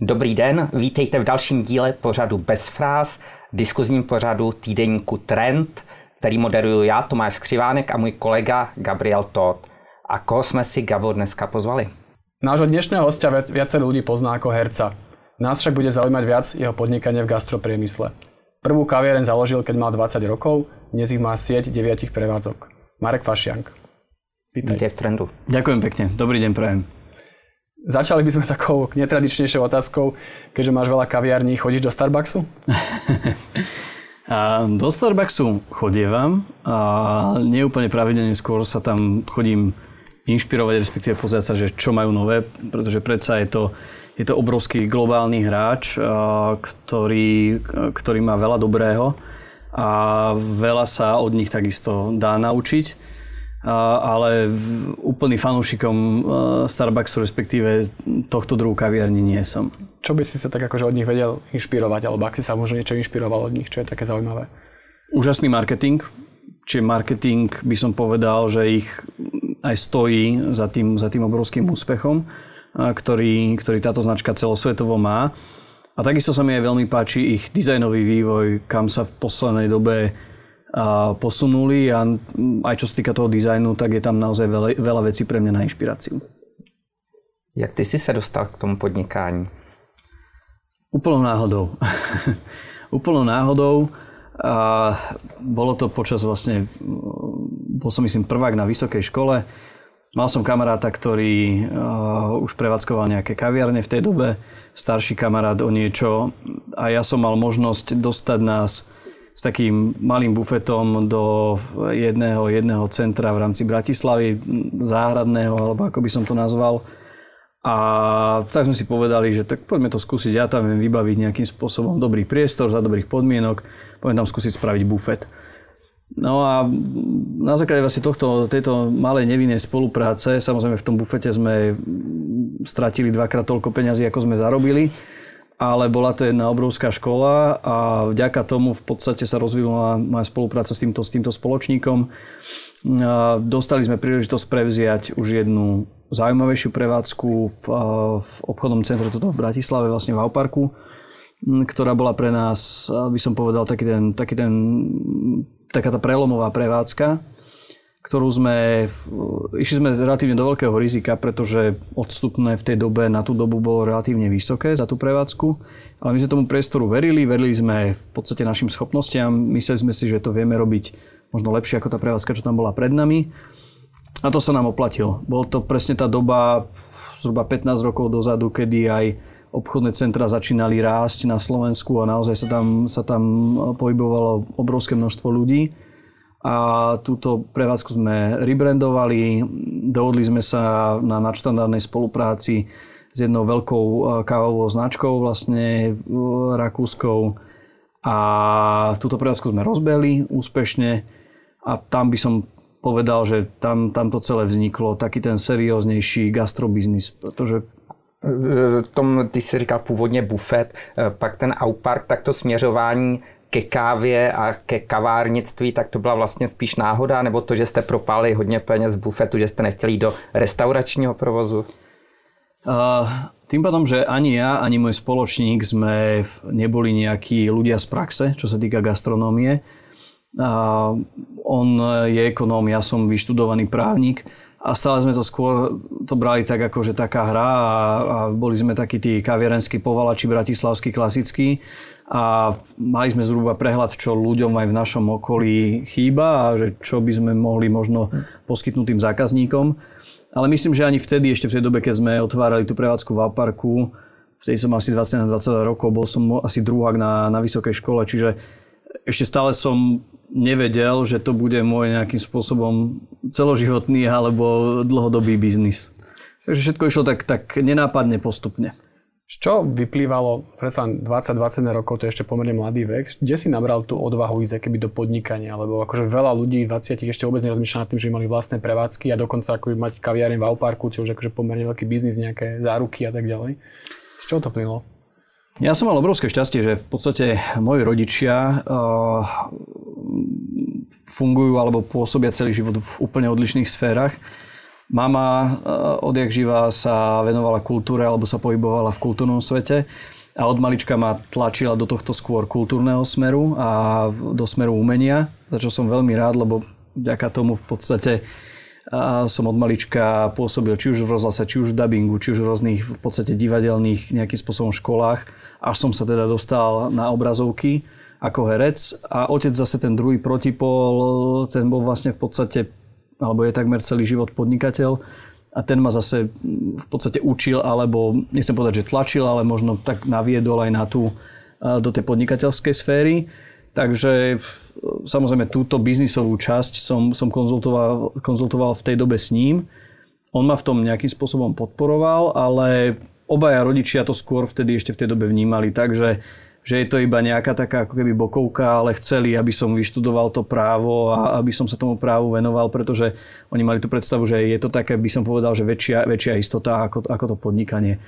Dobrý den, vítejte v dalším díle pořadu Bez fráz, diskuzním pořadu týdeníku Trend, který moderuju já, Tomáš Skřivánek a můj kolega Gabriel Todd. A koho jsme si, Gabo, dneska pozvali? Nášho dnešného hostia viacerý ľudí pozná ako herca. Nás však bude zaujímať viac jeho podnikanie v gastropriemysle. Prvú kaviareň založil, keď mal 20 rokov, dnes ich má sieť 9 prevádzok. Marek Fašiank. Vítaj. Vítaj v trendu. Ďakujem pekne. Dobrý deň, prajem. Začali by sme takou netradičnejšou otázkou, keďže máš veľa kaviarní, chodíš do Starbucksu? a do Starbucksu chodievam a neúplne pravidelne skôr sa tam chodím inšpirovať, respektíve pozrieť sa, že čo majú nové, pretože predsa je to, je to obrovský globálny hráč, ktorý, ktorý má veľa dobrého a veľa sa od nich takisto dá naučiť. Ale úplný fanúšikom Starbucksu, respektíve tohto druhu kaviarni nie som. Čo by si sa tak akože od nich vedel inšpirovať, alebo ak si sa možno niečo inšpiroval od nich, čo je také zaujímavé? Úžasný marketing, čiže marketing by som povedal, že ich aj stojí za tým, za tým obrovským úspechom, ktorý, ktorý táto značka celosvetovo má. A takisto sa mi aj veľmi páči ich dizajnový vývoj, kam sa v poslednej dobe posunuli a aj čo sa týka toho dizajnu, tak je tam naozaj veľa, veľa vecí pre mňa na inšpiráciu. Jak ty si sa dostal k tomu podnikání? Úplnou náhodou. Úplnou náhodou. A bolo to počas vlastne bol som myslím prvák na vysokej škole. Mal som kamaráta, ktorý uh, už prevádzkoval nejaké kaviarne v tej dobe, starší kamarát o niečo a ja som mal možnosť dostať nás s takým malým bufetom do jedného, jedného centra v rámci Bratislavy, záhradného, alebo ako by som to nazval. A tak sme si povedali, že tak poďme to skúsiť, ja tam viem vybaviť nejakým spôsobom dobrý priestor za dobrých podmienok, poďme tam skúsiť spraviť bufet. No a na základe vlastne tohto, tejto malej nevinnej spolupráce, samozrejme v tom bufete sme stratili dvakrát toľko peňazí, ako sme zarobili, ale bola to jedna obrovská škola a vďaka tomu v podstate sa rozvinula moja spolupráca s týmto, s týmto spoločníkom. Dostali sme príležitosť prevziať už jednu zaujímavejšiu prevádzku v, v obchodnom centre toto v Bratislave, vlastne v Auparku, ktorá bola pre nás, by som povedal, taký ten, taký ten taká tá prelomová prevádzka, ktorú sme, išli sme relatívne do veľkého rizika, pretože odstupné v tej dobe na tú dobu bolo relatívne vysoké za tú prevádzku. Ale my sme tomu priestoru verili, verili sme v podstate našim schopnostiam, mysleli sme si, že to vieme robiť možno lepšie ako tá prevádzka, čo tam bola pred nami. A to sa nám oplatilo. Bol to presne tá doba zhruba 15 rokov dozadu, kedy aj obchodné centra začínali rásť na Slovensku a naozaj sa tam, sa tam pohybovalo obrovské množstvo ľudí. A túto prevádzku sme rebrandovali, dohodli sme sa na nadštandardnej spolupráci s jednou veľkou e, kávovou značkou, vlastne e, rakúskou. A túto prevádzku sme rozbehli úspešne. A tam by som povedal, že tam, tam to celé vzniklo, taký ten serióznejší gastrobiznis, pretože tom, ty jsi říkal původně bufet, eh, pak ten Aupark, tak to směřování ke kávě a ke kavárnictví, tak to byla vlastně spíš náhoda, nebo to, že jste propálili hodně peněz z bufetu, že jste nechtěli do restauračního provozu? Uh, tým pádom, že ani ja, ani môj spoločník sme neboli nejakí ľudia z praxe, čo sa týka gastronómie. Uh, on je ekonóm, ja som vyštudovaný právnik, a stále sme to skôr to brali tak ako, že taká hra a, a boli sme takí tí kavierenskí povalači bratislavskí klasickí a mali sme zhruba prehľad, čo ľuďom aj v našom okolí chýba a že čo by sme mohli možno poskytnúť tým zákazníkom. Ale myslím, že ani vtedy, ešte v tej dobe, keď sme otvárali tú prevádzku v Alparku, vtedy som asi 20-22 rokov, bol som asi druhák na, na vysokej škole, čiže ešte stále som nevedel, že to bude môj nejakým spôsobom celoživotný alebo dlhodobý biznis. Takže všetko išlo tak, tak nenápadne postupne. Z čo vyplývalo, predsa 20-21 rokov, to je ešte pomerne mladý vek, kde si nabral tú odvahu ísť keby do podnikania? Lebo akože veľa ľudí v 20 ešte vôbec nerozmýšľa nad tým, že mali vlastné prevádzky a dokonca ako mať kaviareň v Auparku, čo už akože pomerne veľký biznis, nejaké záruky a tak ďalej. Z čoho to plynulo? Ja som mal obrovské šťastie, že v podstate moji rodičia uh, fungujú alebo pôsobia celý život v úplne odlišných sférach. Mama e, odjak živa sa venovala kultúre alebo sa pohybovala v kultúrnom svete a od malička ma tlačila do tohto skôr kultúrneho smeru a do smeru umenia, za čo som veľmi rád, lebo vďaka tomu v podstate som od malička pôsobil či už v rozhlase, či už v dubbingu, či už v rôznych v podstate divadelných nejakým spôsobom školách, až som sa teda dostal na obrazovky ako herec a otec zase ten druhý protipol, ten bol vlastne v podstate alebo je takmer celý život podnikateľ a ten ma zase v podstate učil, alebo nechcem povedať, že tlačil, ale možno tak naviedol aj na tú, do tej podnikateľskej sféry. Takže samozrejme túto biznisovú časť som, som konzultoval, konzultoval v tej dobe s ním. On ma v tom nejakým spôsobom podporoval, ale obaja rodičia to skôr vtedy ešte v tej dobe vnímali tak, že je to iba nejaká taká ako keby bokovka, ale chceli, aby som vyštudoval to právo a aby som sa tomu právu venoval, pretože oni mali tú predstavu, že je to také, by som povedal, že väčšia, väčšia istota ako, ako to podnikanie.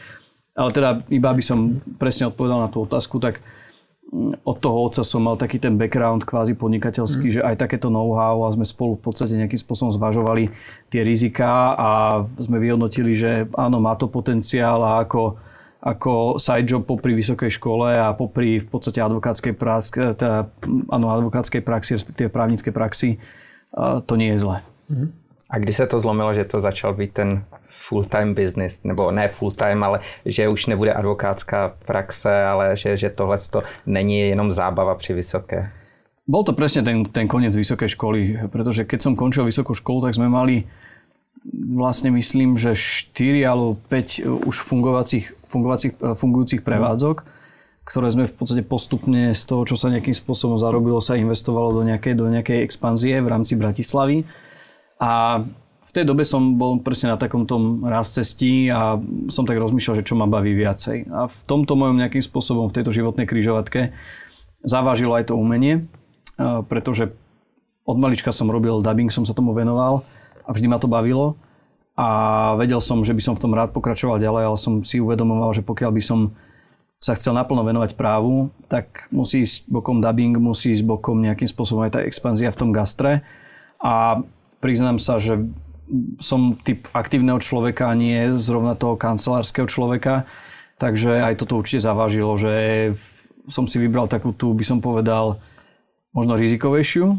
Ale teda iba by som presne odpovedal na tú otázku, tak mm, od toho otca som mal taký ten background kvázi podnikateľský, mm. že aj takéto know-how a sme spolu v podstate nejakým spôsobom zvažovali tie riziká a sme vyhodnotili, že áno, má to potenciál a ako ako side job popri vysokej škole a popri v podstate advokátskej, prax, teda, áno, advokátskej praxi, respektíve právnickej praxi, to nie je zlé. A kdy se to zlomilo, že to začal být ten full-time business, nebo ne full-time, ale že už nebude advokátská praxe, ale že, že tohle to není jenom zábava při vysoké? Bol to presne ten, ten koniec vysokej školy, pretože keď som končil vysokú školu, tak sme mali vlastne myslím, že 4 alebo 5 e, už fungovacích, fungovacích, e, fungujúcich prevádzok, ktoré sme v podstate postupne z toho, čo sa nejakým spôsobom zarobilo, sa investovalo do nejakej, do nejakej expanzie v rámci Bratislavy. A v tej dobe som bol presne na takom tom raz cestí a som tak rozmýšľal, že čo ma baví viacej. A v tomto mojom nejakým spôsobom, v tejto životnej kryžovatke, zavážilo aj to umenie, e, pretože od malička som robil dubbing, som sa tomu venoval a vždy ma to bavilo. A vedel som, že by som v tom rád pokračoval ďalej, ale som si uvedomoval, že pokiaľ by som sa chcel naplno venovať právu, tak musí ísť bokom dubbing, musí ísť bokom nejakým spôsobom aj tá expanzia v tom gastre. A priznám sa, že som typ aktívneho človeka, nie zrovna toho kancelárskeho človeka, takže aj toto určite zavážilo, že som si vybral takú tú, by som povedal, možno rizikovejšiu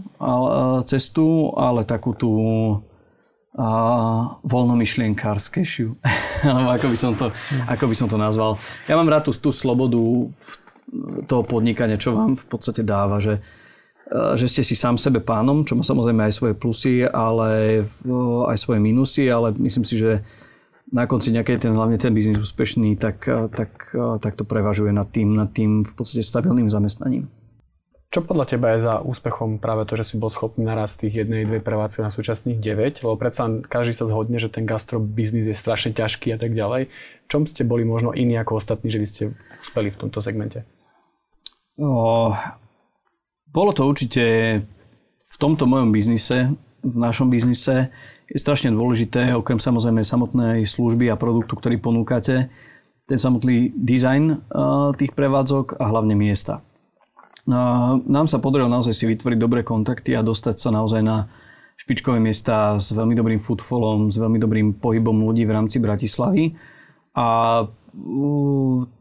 cestu, ale takú tú a voľnomyšlienkárskejšiu. Alebo ako by, som to, ako by som to nazval. Ja mám rád tú, tú slobodu toho podnikania, čo vám v podstate dáva, že, e, že ste si sám sebe pánom, čo má samozrejme aj svoje plusy, ale aj svoje minusy, ale myslím si, že na konci nejaký ten, hlavne ten biznis úspešný, tak, e, tak, e, tak to prevažuje nad tým, nad tým v podstate stabilným zamestnaním. Čo podľa teba je za úspechom práve to, že si bol schopný narast tých jednej, dve prevádzky na súčasných 9? Lebo predsa každý sa zhodne, že ten gastrobiznis je strašne ťažký a tak ďalej. Čom ste boli možno iní ako ostatní, že vy ste uspeli v tomto segmente? O, bolo to určite v tomto mojom biznise, v našom biznise je strašne dôležité, okrem samozrejme samotnej služby a produktu, ktorý ponúkate, ten samotný dizajn tých prevádzok a hlavne miesta nám sa podarilo naozaj si vytvoriť dobré kontakty a dostať sa naozaj na špičkové miesta s veľmi dobrým footfallom, s veľmi dobrým pohybom ľudí v rámci Bratislavy. A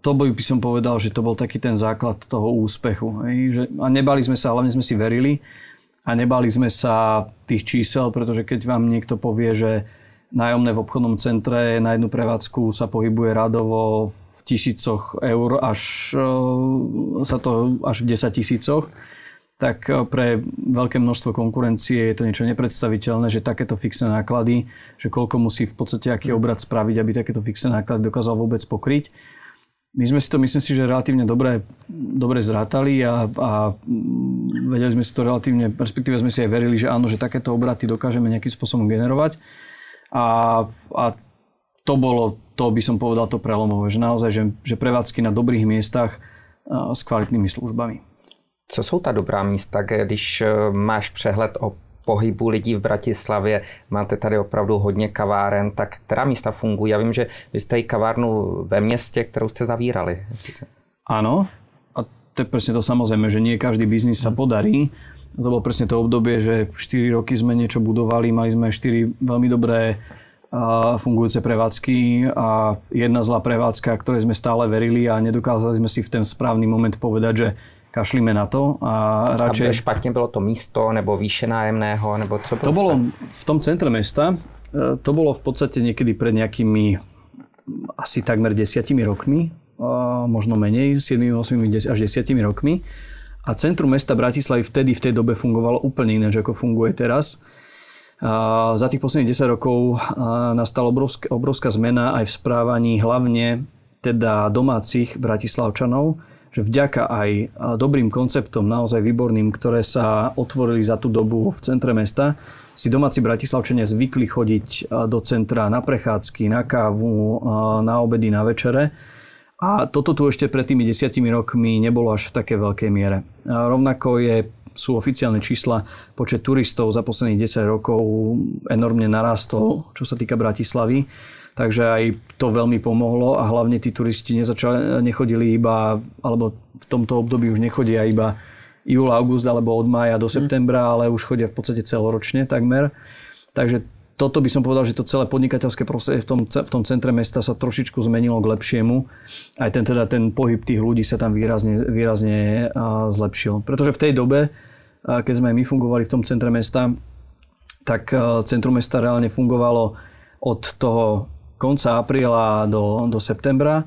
to by, som povedal, že to bol taký ten základ toho úspechu. A nebali sme sa, hlavne sme si verili a nebali sme sa tých čísel, pretože keď vám niekto povie, že nájomné v obchodnom centre na jednu prevádzku sa pohybuje radovo v tisícoch eur až, e, sa to až v 10 tisícoch, tak e, pre veľké množstvo konkurencie je to niečo nepredstaviteľné, že takéto fixné náklady, že koľko musí v podstate aký obrad spraviť, aby takéto fixné náklady dokázal vôbec pokryť. My sme si to, myslím si, že relatívne dobre, dobre zrátali a, a vedeli sme si to relatívne, respektíve sme si aj verili, že áno, že takéto obraty dokážeme nejakým spôsobom generovať. A, a to bolo, to by som povedal, to prelomové, že naozaj, že, že prevádzky na dobrých miestach s kvalitnými službami. Co jsou ta dobrá místa, když e, máš přehled o pohybu lidí v Bratislavě, máte tady opravdu hodně kaváren, tak která místa fungují? Já vím, že vy jste i kavárnu ve městě, kterou jste zavírali. Áno, a to je presne to samozrejme, že nie každý biznis sa podarí, to bolo presne to obdobie, že 4 roky sme niečo budovali, mali sme 4 veľmi dobré fungujúce prevádzky a jedna zlá prevádzka, ktorej sme stále verili a nedokázali sme si v ten správny moment povedať, že kašlíme na to a radšej... A špatne bylo to místo, nebo výše nájemného, nebo co bylo To bolo v tom centre mesta, e, to bolo v podstate niekedy pred nejakými asi takmer desiatimi rokmi, možno menej, 7, 8 až 10 rokmi. A centrum mesta Bratislavy vtedy v tej dobe fungovalo úplne ináč, ako funguje teraz. A za tých posledných 10 rokov nastala obrovská, obrovská zmena aj v správaní hlavne teda domácich bratislavčanov, že vďaka aj dobrým konceptom, naozaj výborným, ktoré sa otvorili za tú dobu v centre mesta, si domáci bratislavčania zvykli chodiť do centra na prechádzky, na kávu, na obedy, na večere a toto tu ešte pred tými desiatimi rokmi nebolo až v také veľkej miere. A rovnako je, sú oficiálne čísla, počet turistov za posledných 10 rokov enormne narastol, čo sa týka Bratislavy. Takže aj to veľmi pomohlo a hlavne tí turisti nezačali, nechodili iba, alebo v tomto období už nechodia iba júl, august alebo od mája do septembra, ale už chodia v podstate celoročne takmer. Takže toto by som povedal, že to celé podnikateľské prostredie v tom, v tom centre mesta sa trošičku zmenilo k lepšiemu. Aj ten, teda, ten pohyb tých ľudí sa tam výrazne, výrazne zlepšil. Pretože v tej dobe, keď sme my fungovali v tom centre mesta, tak centrum mesta reálne fungovalo od toho konca apríla do, do septembra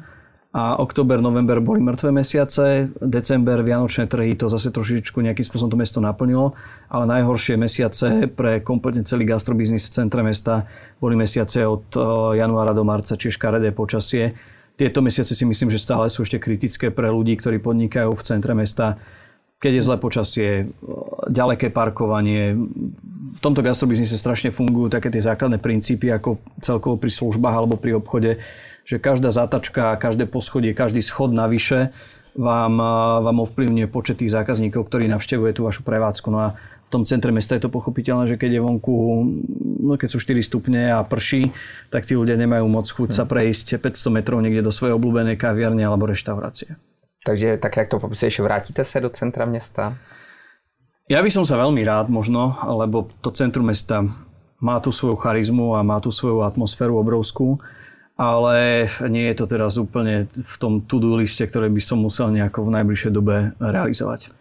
a október, november boli mŕtve mesiace, december, vianočné trhy to zase trošičku nejakým spôsobom to mesto naplnilo, ale najhoršie mesiace pre kompletne celý gastrobiznis v centre mesta boli mesiace od eh, januára do marca, čiže škaredé počasie. Tieto mesiace si myslím, že stále sú ešte kritické pre ľudí, ktorí podnikajú v centre mesta. Keď je zlé počasie, eh, ďaleké parkovanie. V tomto gastrobiznise strašne fungujú také tie základné princípy ako celkovo pri službách alebo pri obchode že každá zátačka, každé poschodie, každý schod navyše vám, vám ovplyvňuje počet tých zákazníkov, ktorí navštevuje tú vašu prevádzku. No a v tom centre mesta je to pochopiteľné, že keď je vonku, no keď sú 4 stupne a prší, tak tí ľudia nemajú moc chuť sa prejsť 500 metrov niekde do svojej obľúbenej kaviarne alebo reštaurácie. Takže tak, jak to popisuješ, vrátite sa do centra mesta? Ja by som sa veľmi rád možno, lebo to centrum mesta má tú svoju charizmu a má tú svoju atmosféru obrovskú ale nie je to teraz úplne v tom to-do liste, ktoré by som musel nejako v najbližšej dobe realizovať.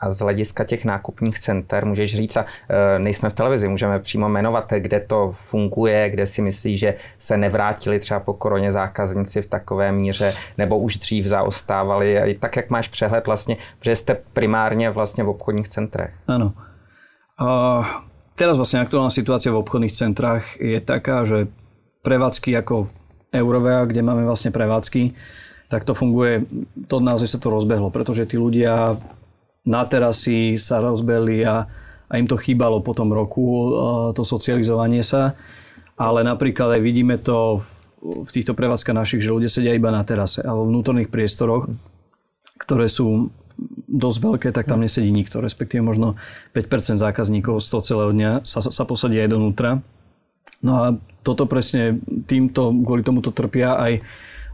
A z hlediska těch nákupních center můžeš říct, a e, nejsme v televizi, můžeme přímo jmenovat, kde to funguje, kde si myslíš, že se nevrátili třeba po koroně zákazníci v takové míře, nebo už dřív zaostávali, tak jak máš přehled vlastně, že jste primárně vlastně v obchodních centrech. Áno. Uh, teraz vlastne aktuálna situácia v obchodných centrách je taká, že prevádzky ako Eurovea, kde máme vlastne prevádzky, tak to funguje, to naozaj sa to rozbehlo, pretože tí ľudia na terasy sa rozbehli a, a im to chýbalo po tom roku, to socializovanie sa. Ale napríklad aj vidíme to v, v týchto prevádzkach našich, že ľudia sedia iba na terase alebo v vnútorných priestoroch, ktoré sú dosť veľké, tak tam nesedí nikto, respektíve možno 5% zákazníkov z toho celého dňa sa, sa posadí aj donútra. No a toto presne týmto, kvôli tomuto trpia aj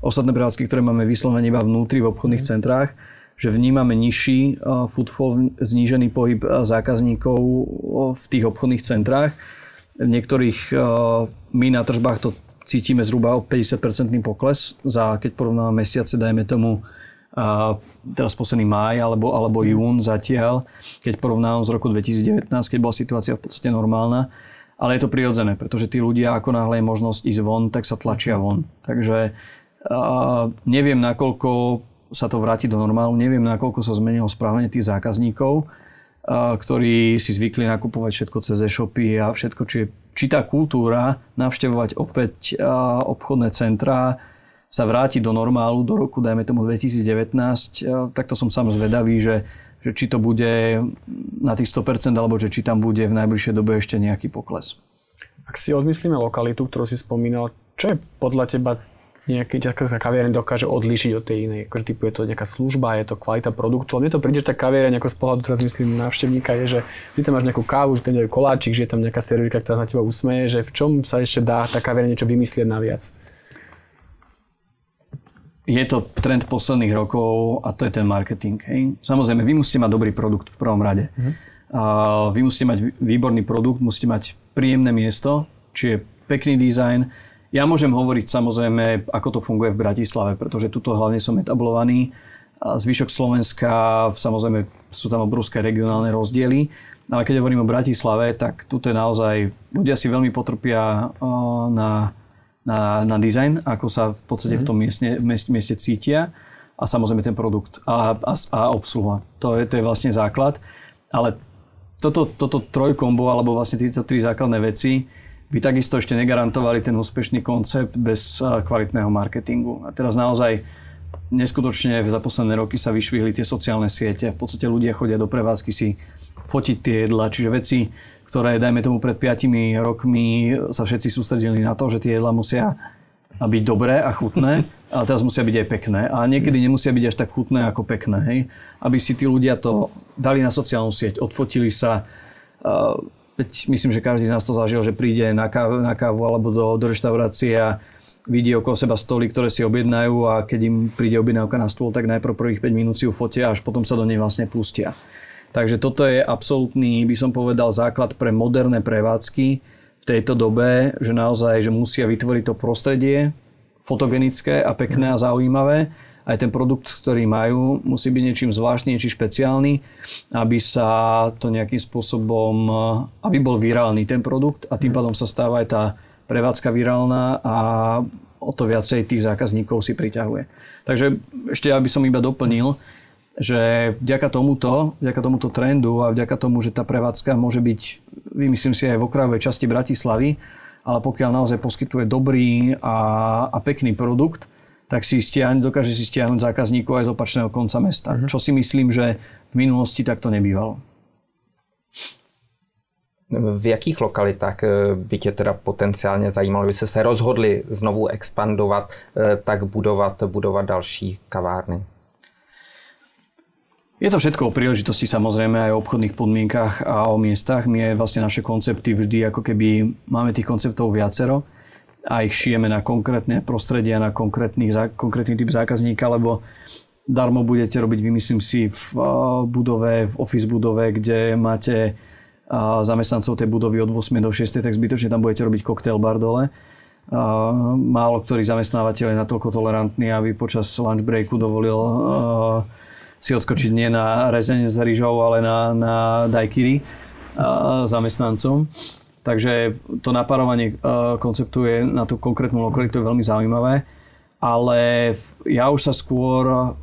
ostatné prevádzky, ktoré máme vyslovene iba vnútri v obchodných mm. centrách, že vnímame nižší footfall, znížený pohyb zákazníkov v tých obchodných centrách. V niektorých my na tržbách to cítime zhruba o 50% pokles za, keď porovnáme mesiace, dajme tomu teraz posledný máj alebo, alebo mm. jún zatiaľ, keď porovnávam z roku 2019, keď bola situácia v podstate normálna ale je to prirodzené, pretože tí ľudia, ako náhle je možnosť ísť von, tak sa tlačia von. Takže uh, neviem, nakoľko sa to vráti do normálu, neviem, nakoľko sa zmenilo správanie tých zákazníkov, uh, ktorí si zvykli nakupovať všetko cez e-shopy a všetko, či, či tá kultúra navštevovať opäť obchodné centrá sa vráti do normálu do roku, dajme tomu 2019, uh, tak to som sám zvedavý, že že či to bude na tých 100% alebo že či tam bude v najbližšej dobe ešte nejaký pokles. Ak si odmyslíme lokalitu, ktorú si spomínal, čo je podľa teba nejaký nejaká kaviareň dokáže odlíšiť od tej inej. Akože typu je to nejaká služba, je to kvalita produktu. Ale mne to príde, že tá kaviareň ako z pohľadu teraz myslím návštevníka je, že ty tam máš nejakú kávu, že tam je koláčik, že je tam nejaká servírka, ktorá na teba usmeje, že v čom sa ešte dá tá kaviareň niečo vymyslieť naviac? Je to trend posledných rokov a to je ten marketing. Hej. Samozrejme, vy musíte mať dobrý produkt v prvom rade. Mm-hmm. A vy musíte mať výborný produkt, musíte mať príjemné miesto, či je pekný dizajn. Ja môžem hovoriť samozrejme, ako to funguje v Bratislave, pretože tuto hlavne som etablovaný. A zvyšok Slovenska, samozrejme sú tam obrovské regionálne rozdiely. Ale keď hovorím o Bratislave, tak tuto je naozaj, ľudia si veľmi potrpia na, na, na dizajn, ako sa v podstate v tom mieste, mieste, mieste cítia a samozrejme ten produkt a, a, a obsluha. To je, to je vlastne základ. Ale toto, toto trojkombo, alebo vlastne tieto tri základné veci, by takisto ešte negarantovali ten úspešný koncept bez kvalitného marketingu. A teraz naozaj neskutočne za posledné roky sa vyšvihli tie sociálne siete. V podstate ľudia chodia do prevádzky si fotiť tie jedla, čiže veci, ktoré, dajme tomu, pred 5 rokmi sa všetci sústredili na to, že tie jedla musia byť dobré a chutné, ale teraz musia byť aj pekné. A niekedy nemusia byť až tak chutné ako pekné. Hej? Aby si tí ľudia to dali na sociálnu sieť, odfotili sa. Veď myslím, že každý z nás to zažil, že príde na kávu, na kávu alebo do, do reštaurácie a vidí okolo seba stoly, ktoré si objednajú a keď im príde objednávka na stôl, tak najprv prvých 5 minút si ju fotia až potom sa do nej vlastne pustia. Takže toto je absolútny, by som povedal, základ pre moderné prevádzky v tejto dobe, že naozaj že musia vytvoriť to prostredie fotogenické a pekné a zaujímavé. Aj ten produkt, ktorý majú, musí byť niečím zvláštny, niečím špeciálny, aby sa to nejakým spôsobom, aby bol virálny ten produkt a tým pádom sa stáva aj tá prevádzka virálna a o to viacej tých zákazníkov si priťahuje. Takže ešte aby som iba doplnil, že vďaka tomuto, vďaka tomuto trendu a vďaka tomu, že tá prevádzka môže byť, vymyslím si aj v okrajovej časti Bratislavy, ale pokiaľ naozaj poskytuje dobrý a, a pekný produkt, tak si stiahne, dokáže si stiahnuť zákazníkov aj z opačného konca mesta. Uh-huh. Čo si myslím, že v minulosti takto nebývalo. V jakých lokalitách eh, by tě teda potenciálně zajímalo, kdyby se rozhodli znovu expandovat, eh, tak budovat, budovat další kavárny? Je to všetko o príležitosti samozrejme aj o obchodných podmienkach a o miestach. My vlastne naše koncepty vždy ako keby máme tých konceptov viacero a ich šijeme na konkrétne prostredia, na konkrétny, konkrétny typ zákazníka, lebo darmo budete robiť, vymyslím si, v budove, v office budove, kde máte zamestnancov tej budovy od 8 do 6, tak zbytočne tam budete robiť cocktail bar dole. Málo ktorý zamestnávateľ je natoľko tolerantný, aby počas lunch breaku dovolil si odskočiť nie na rezeň s rýžou, ale na, na dajkiri zamestnancom. Takže to napárovanie konceptu je na tú konkrétnu lokalitu veľmi zaujímavé, ale ja už sa skôr,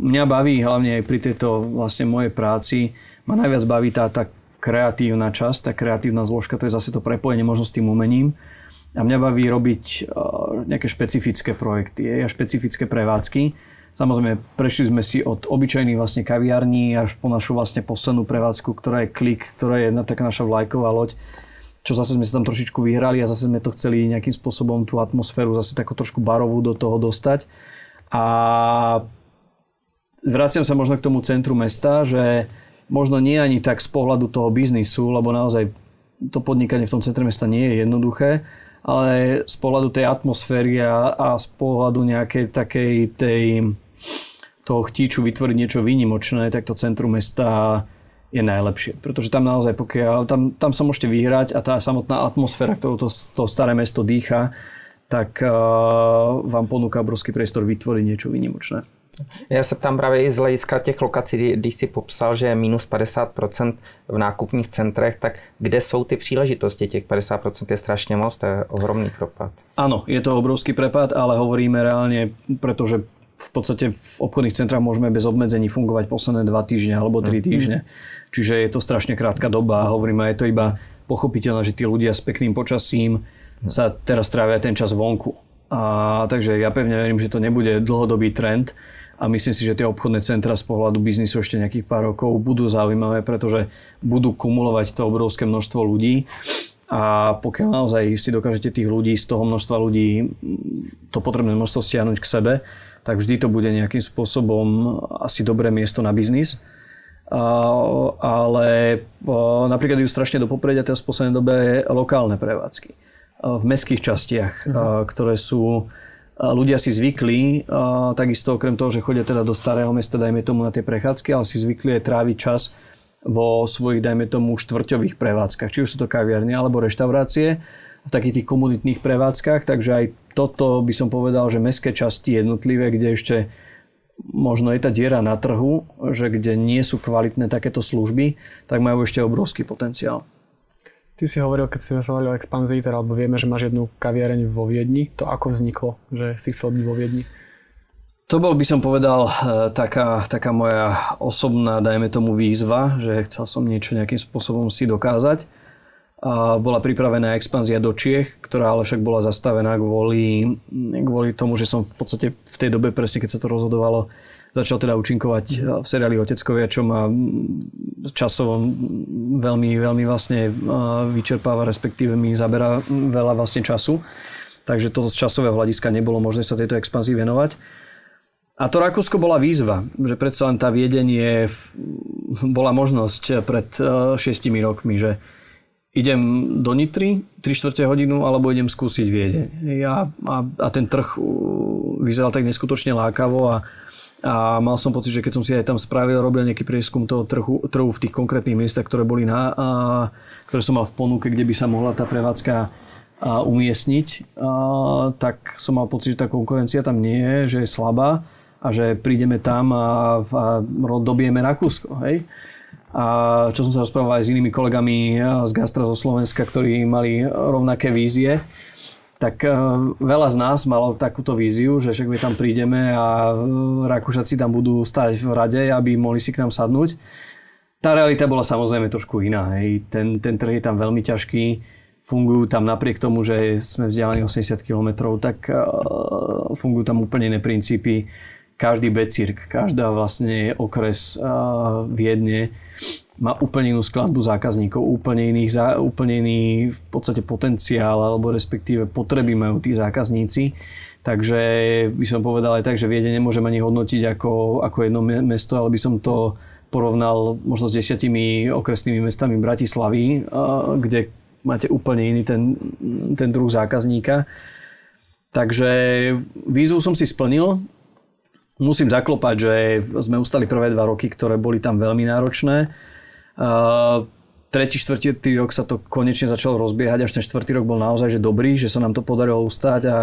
mňa baví hlavne aj pri tejto vlastne mojej práci, ma najviac baví tá, tá kreatívna časť, tá kreatívna zložka, to je zase to prepojenie možno s tým umením. A mňa baví robiť nejaké špecifické projekty a špecifické prevádzky Samozrejme, prešli sme si od obyčajných vlastne kaviarní až po našu vlastne poslednú prevádzku, ktorá je klik, ktorá je jedna taká naša vlajková loď, čo zase sme sa tam trošičku vyhrali a zase sme to chceli nejakým spôsobom tú atmosféru zase takú trošku barovú do toho dostať. A vraciam sa možno k tomu centru mesta, že možno nie ani tak z pohľadu toho biznisu, lebo naozaj to podnikanie v tom centre mesta nie je jednoduché, ale z pohľadu tej atmosféry a, a z pohľadu nejakej takej tej toho chtíču vytvoriť niečo výnimočné, tak to centrum mesta je najlepšie. Pretože tam naozaj, pokiaľ, tam, tam sa môžete vyhrať a tá samotná atmosféra, ktorú to, to staré mesto dýcha, tak uh, vám ponúka obrovský priestor vytvoriť niečo výnimočné. Já se ptám právě i z hlediska těch lokací, když si popsal, že je minus 50% v nákupních centrech, tak kde jsou ty příležitosti? Těch 50% je strašně moc, to je ohromný propad. Áno, je to obrovský prepad, ale hovoríme reálne, pretože v podstate v obchodných centrách môžeme bez obmedzení fungovať posledné 2 týždne alebo 3 mhm. týždne. Čiže je to strašne krátka doba. Hovoríme, je to iba pochopiteľné, že tí ľudia s pekným počasím sa teraz trávia ten čas vonku. A, takže ja pevne verím, že to nebude dlhodobý trend a myslím si, že tie obchodné centra z pohľadu biznisu ešte nejakých pár rokov budú zaujímavé, pretože budú kumulovať to obrovské množstvo ľudí a pokiaľ naozaj si dokážete tých ľudí, z toho množstva ľudí to potrebné množstvo stiahnuť k sebe, tak vždy to bude nejakým spôsobom asi dobré miesto na biznis. ale napríklad ju strašne do popredia teraz v poslednej dobe lokálne prevádzky v mestských častiach, uh-huh. ktoré sú ľudia si zvykli, takisto okrem toho, že chodia teda do starého mesta, dajme tomu na tie prechádzky, ale si zvykli aj tráviť čas vo svojich, dajme tomu, štvrťových prevádzkach, či už sú to kaviarne alebo reštaurácie. V takých tých komunitných prevádzkach, takže aj toto by som povedal, že mestské časti jednotlivé, kde ešte možno je tá diera na trhu, že kde nie sú kvalitné takéto služby, tak majú ešte obrovský potenciál. Ty si hovoril, keď si sa hovoril o expanzii, teda, alebo vieme, že máš jednu kaviareň vo Viedni. To ako vzniklo, že si chcel byť vo Viedni? To bol, by som povedal, eh, taká, taká moja osobná, dajme tomu, výzva, že chcel som niečo nejakým spôsobom si dokázať a bola pripravená expanzia do Čiech, ktorá ale však bola zastavená kvôli, kvôli tomu, že som v podstate v tej dobe, presne keď sa to rozhodovalo, začal teda účinkovať v seriáli Oteckovia, čo ma časovo veľmi, veľmi vlastne vyčerpáva, respektíve mi zabera veľa vlastne času. Takže to z časového hľadiska nebolo možné sa tejto expanzii venovať. A to Rakúsko bola výzva, že predsa len tá viedenie bola možnosť pred 6 rokmi, že idem do Nitry 3 čtvrte hodinu, alebo idem skúsiť Viedeň. Ja, a, a ten trh vyzeral tak neskutočne lákavo a, a mal som pocit, že keď som si aj tam spravil, robil nejaký prieskum toho trhu, trhu v tých konkrétnych miestach, ktoré boli na, a, ktoré som mal v ponuke, kde by sa mohla tá prevádzka a, umiestniť, a, tak som mal pocit, že tá konkurencia tam nie je, že je slabá a že prídeme tam a, a dobijeme Rakúsko. Hej? A čo som sa rozprával aj s inými kolegami z Gastra zo Slovenska, ktorí mali rovnaké vízie, tak e, veľa z nás malo takúto víziu, že však my tam prídeme a e, Rakúšaci tam budú stať v rade, aby mohli si k nám sadnúť. Tá realita bola samozrejme trošku iná. Hej. Ten, ten trh je tam veľmi ťažký, fungujú tam napriek tomu, že sme vzdialení 80 km, tak fungujú tam úplne iné princípy. Každý becirk, každá vlastne okres uh, Viedne má úplne inú skladbu zákazníkov, úplne, iných, úplne iný v podstate potenciál alebo respektíve potreby majú tí zákazníci. Takže by som povedal aj tak, že Viede nemôžem ani hodnotiť ako, ako jedno mesto, ale by som to porovnal možno s desiatimi okresnými mestami Bratislavy, kde máte úplne iný ten, ten druh zákazníka. Takže výzvu som si splnil. Musím zaklopať, že sme ustali prvé dva roky, ktoré boli tam veľmi náročné Uh, tretí, štvrtý rok sa to konečne začalo rozbiehať, až ten štvrtý rok bol naozaj že dobrý, že sa nám to podarilo ustať a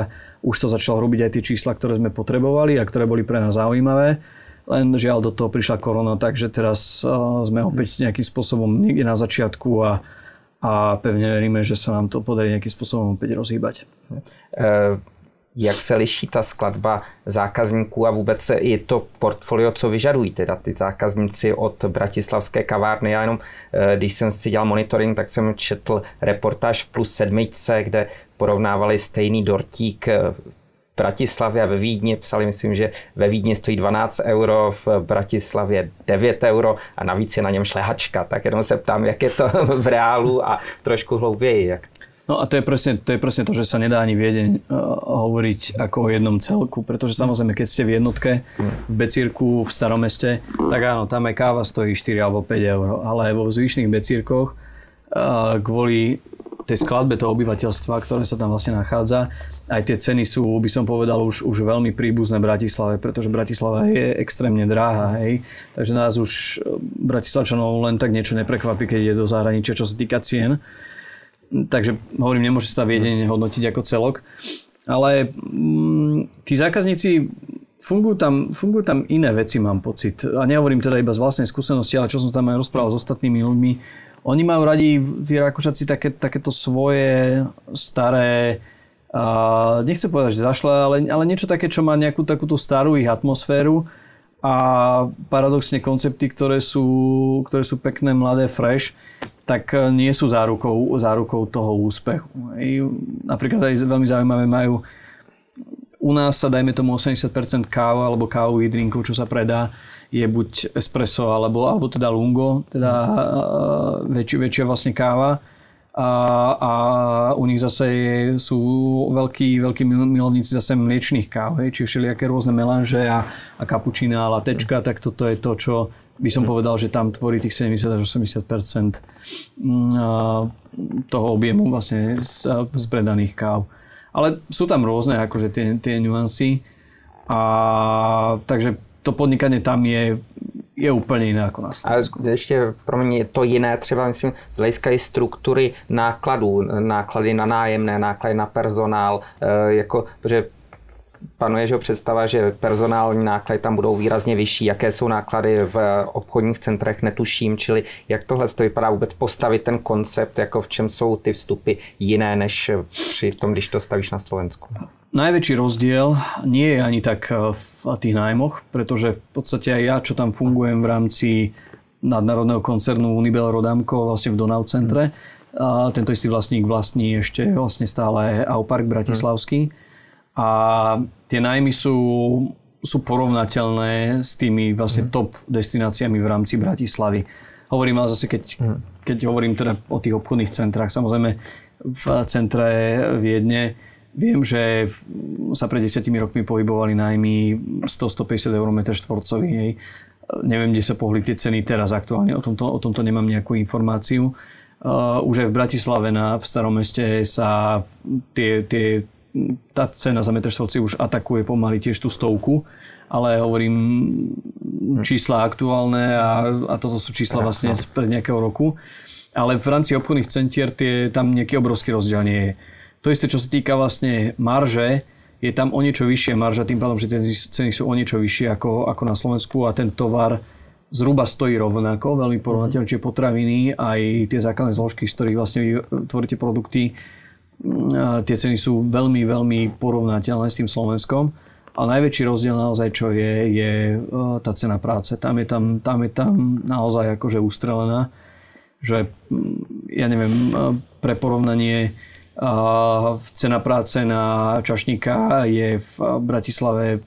už to začalo robiť aj tie čísla, ktoré sme potrebovali a ktoré boli pre nás zaujímavé. Len žiaľ do toho prišla korona, takže teraz uh, sme opäť nejakým spôsobom niekde na začiatku a, a pevne veríme, že sa nám to podarí nejakým spôsobom opäť rozhýbať. Uh jak se liší ta skladba zákazníků a vůbec i to portfolio, co vyžadují teda ty zákazníci od bratislavské kavárny. Já jenom, eh, když jsem si dělal monitoring, tak jsem četl reportáž plus sedmičce, kde porovnávali stejný dortík eh, v Bratislavě a ve Vídni. Psali, myslím, že ve Vídni stojí 12 euro, v Bratislavě 9 euro a navíc je na něm šlehačka. Tak jenom se ptám, jak je to v reálu a trošku hlouběji. Jak... No a to je, presne, to je presne to, že sa nedá ani Viedeň uh, hovoriť ako o jednom celku, pretože samozrejme, keď ste v jednotke, v Becírku, v starom meste, tak áno, tam aj káva stojí 4 alebo 5 eur, ale vo zvyšných Becírkoch uh, kvôli tej skladbe toho obyvateľstva, ktoré sa tam vlastne nachádza, aj tie ceny sú, by som povedal, už, už veľmi príbuzné Bratislave, pretože Bratislava je extrémne dráha, hej. Takže nás už Bratislavčanov len tak niečo neprekvapí, keď ide do zahraničia, čo sa týka cien. Takže hovorím, nemôže sa Viedeň hodnotiť ako celok. Ale mm, tí zákazníci fungujú tam, fungujú tam iné veci, mám pocit. A nehovorím teda iba z vlastnej skúsenosti, ale čo som tam aj rozprával s ostatnými ľuďmi. Oni majú radi, tí Rakúšaci, také, takéto svoje staré, a nechcem povedať, že zašle, ale, ale niečo také, čo má nejakú takúto starú ich atmosféru a paradoxne koncepty, ktoré sú, ktoré sú pekné, mladé, fresh, tak e, nie sú zárukou, zárukou toho úspechu. Napríklad aj veľmi zaujímavé majú u nás sa dajme tomu 80% káv alebo kávových drinkov, čo sa predá, je buď espresso alebo, alebo teda lungo, teda uh, väčšia, väčšia vlastne káva a, a u nich zase je, sú veľkí, veľkí milovníci zase mliečných káv, hej, čiže všelijaké rôzne melanže a, a kapučina a latečka, tak toto je to, čo by som povedal, že tam tvorí tých 70 až 80 mm, toho objemu vlastne z, z predaných káv. Ale sú tam rôzne akože tie, tie nuancy a takže to podnikanie tam je je úplně jiné jako na Slovensku. A ještě pro mě je to jiné, třeba myslím, z hlediska i struktury nákladů, náklady na nájemné, náklady na personál, e, jako, protože panuje že představa, že personální náklady tam budou výrazně vyšší, jaké jsou náklady v obchodních centrech, netuším, čili jak tohle to vypadá vůbec postavit ten koncept, jako v čem jsou ty vstupy jiné, než při tom, když to stavíš na Slovensku. Najväčší rozdiel nie je ani tak v tých nájmoch, pretože v podstate aj ja, čo tam fungujem v rámci nadnárodného koncernu Unibel Rodamko vlastne v Donau centre, a tento istý vlastník vlastní ešte vlastne stále Aupark Bratislavský. Hmm a tie najmy sú, sú porovnateľné s tými vlastne mhm. top destináciami v rámci Bratislavy. Hovorím ale zase, keď, mhm. keď hovorím teda o tých obchodných centrách, samozrejme v centre Viedne Viem, že sa pred desiatimi rokmi pohybovali najmy 100-150 eur m štvorcový. Hej. Neviem, kde sa pohli tie ceny teraz aktuálne, o tomto, o tomto nemám nejakú informáciu. Uh, už aj v Bratislave na, v starom meste sa tie, tie tá cena za metr štvorci už atakuje pomaly tiež tú stovku, ale hovorím čísla aktuálne a, a toto sú čísla vlastne z pred nejakého roku. Ale v rámci obchodných centier tie, tam nejaký obrovský rozdiel nie je. To isté, čo sa týka vlastne marže, je tam o niečo vyššia marža, tým pádom, že tie ceny sú o niečo vyššie ako, ako na Slovensku a ten tovar zhruba stojí rovnako, veľmi porovnateľne, čiže potraviny, aj tie základné zložky, z ktorých vlastne tvoríte produkty, tie ceny sú veľmi, veľmi porovnateľné s tým Slovenskom. A najväčší rozdiel naozaj, čo je, je e, tá cena práce. Tam je tam, tam, je tam naozaj akože ustrelená, že mm, ja neviem, e, pre porovnanie e, cena práce na čašníka je v Bratislave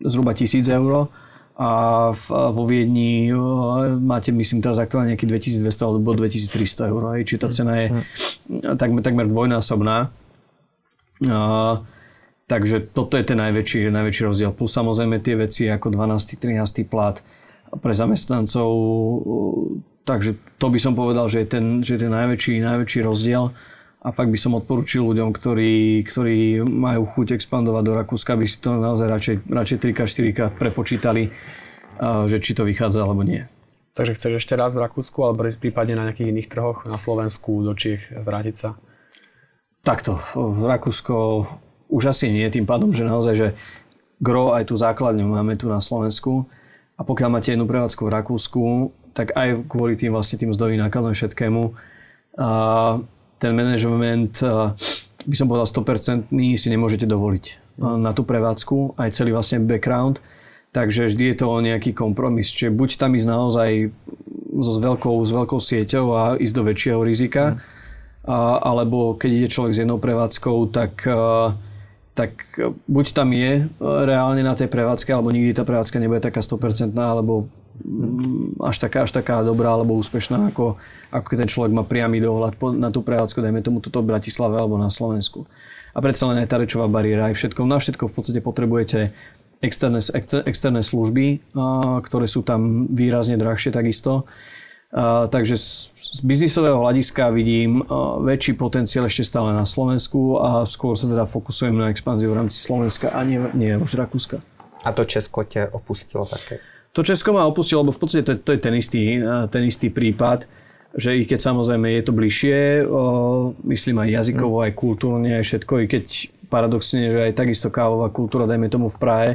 zhruba 1000 eur a v, vo Viedni máte, myslím, teraz aktuálne nejaký 2200 alebo 2300 eur. Čiže tá cena je takmer, takmer dvojnásobná. A, takže toto je ten najväčší, najväčší rozdiel. Plus samozrejme tie veci ako 12. 13. plat pre zamestnancov. Takže to by som povedal, že je ten, že je ten najväčší, najväčší rozdiel a fakt by som odporučil ľuďom, ktorí, ktorí majú chuť expandovať do Rakúska, aby si to naozaj radšej, radšej 3 4 krát prepočítali, že či to vychádza alebo nie. Takže chceš ešte raz v Rakúsku alebo prípadne na nejakých iných trhoch na Slovensku, do Čiech vrátiť sa? Takto, v Rakúsko už asi nie, tým pádom, že naozaj, že gro aj tú základňu máme tu na Slovensku a pokiaľ máte jednu prevádzku v Rakúsku, tak aj kvôli tým vlastne tým zdovým nákladom všetkému, a ten management eh, by som povedal 100% si nemôžete dovoliť eh, na tú prevádzku, aj celý vlastne background. Takže vždy je to nejaký kompromis. Čiže buď tam ísť naozaj so s, veľkou, s veľkou sieťou a ísť do väčšieho rizika, mm. a, alebo keď ide človek s jednou prevádzkou, tak, a, eh, tak buď tam je reálne na tej prevádzke, alebo nikdy tá prevádzka nebude taká 100% alebo až taká, až taká dobrá alebo úspešná, ako, ako keď ten človek má priamy dohľad na tú prevádzku, dajme tomu toto v Bratislave alebo na Slovensku. A predsa len aj tá rečová bariéra, aj všetko, na všetko v podstate potrebujete externé, externé služby, ktoré sú tam výrazne drahšie takisto. Takže z, z biznisového hľadiska vidím väčší potenciál ešte stále na Slovensku a skôr sa teda fokusujem na expanziu v rámci Slovenska a nie, nie už Rakúska. A to Česko ťa opustilo také? To Česko ma opustilo, lebo v podstate to, to je ten istý, ten istý prípad, že i keď samozrejme je to bližšie, o, myslím aj jazykovo, aj kultúrne, aj všetko, i keď paradoxne, že aj takisto kávová kultúra, dajme tomu v Prahe,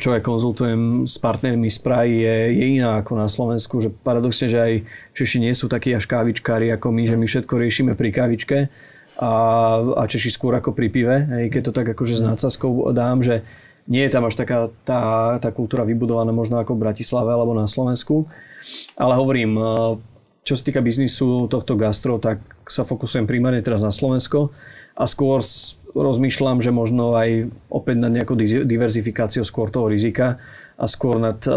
čo aj konzultujem s partnermi z Prahy, je, je iná ako na Slovensku, že paradoxne, že aj Češi nie sú takí až kávičkári ako my, že my všetko riešime pri kávičke a, a Češi skôr ako pri pive, hej, keď to tak akože s nácazkou dám, že nie je tam až taká tá, tá kultúra vybudovaná možno ako v Bratislave alebo na Slovensku. Ale hovorím, e, čo sa týka biznisu tohto gastro, tak sa fokusujem primárne teraz na Slovensko a skôr rozmýšľam, že možno aj opäť nad nejakou diverzifikáciou skôr toho rizika a skôr nad e,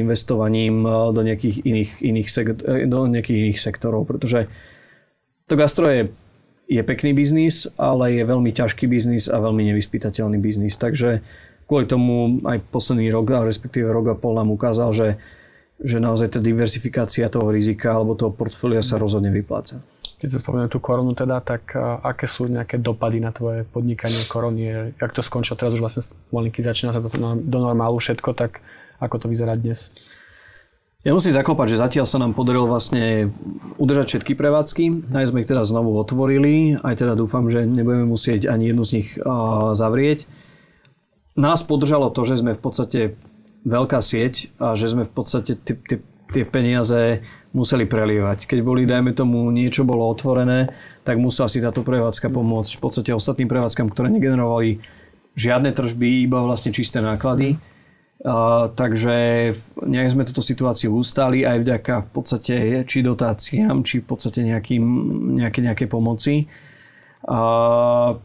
investovaním e, do nejakých iných, iných, do nejakých iných sektorov, pretože to gastro je, je pekný biznis, ale je veľmi ťažký biznis a veľmi nevyspytateľný biznis. Takže kvôli tomu aj posledný rok, respektíve rok a pol nám ukázal, že, že naozaj tá diversifikácia toho rizika alebo toho portfólia sa rozhodne vypláca. Keď sa spomínam tú koronu teda, tak aké sú nejaké dopady na tvoje podnikanie korony? Jak to skončilo teraz už vlastne malinky začína sa to do normálu všetko, tak ako to vyzerá dnes? Ja musím zaklopať, že zatiaľ sa nám podarilo vlastne udržať všetky prevádzky. Aj sme ich teda znovu otvorili, aj teda dúfam, že nebudeme musieť ani jednu z nich zavrieť. Nás podržalo to, že sme v podstate veľká sieť a že sme v podstate tie peniaze museli prelievať. Keď boli, dajme tomu, niečo bolo otvorené, tak musela si táto prevádzka pomôcť v podstate ostatným prevádzkam, ktoré negenerovali žiadne tržby, iba vlastne čisté náklady. Uh, takže nejak sme túto situáciu ustali aj vďaka v podstate či dotáciám, či v podstate nejakým, nejaké, nejaké pomoci. Uh,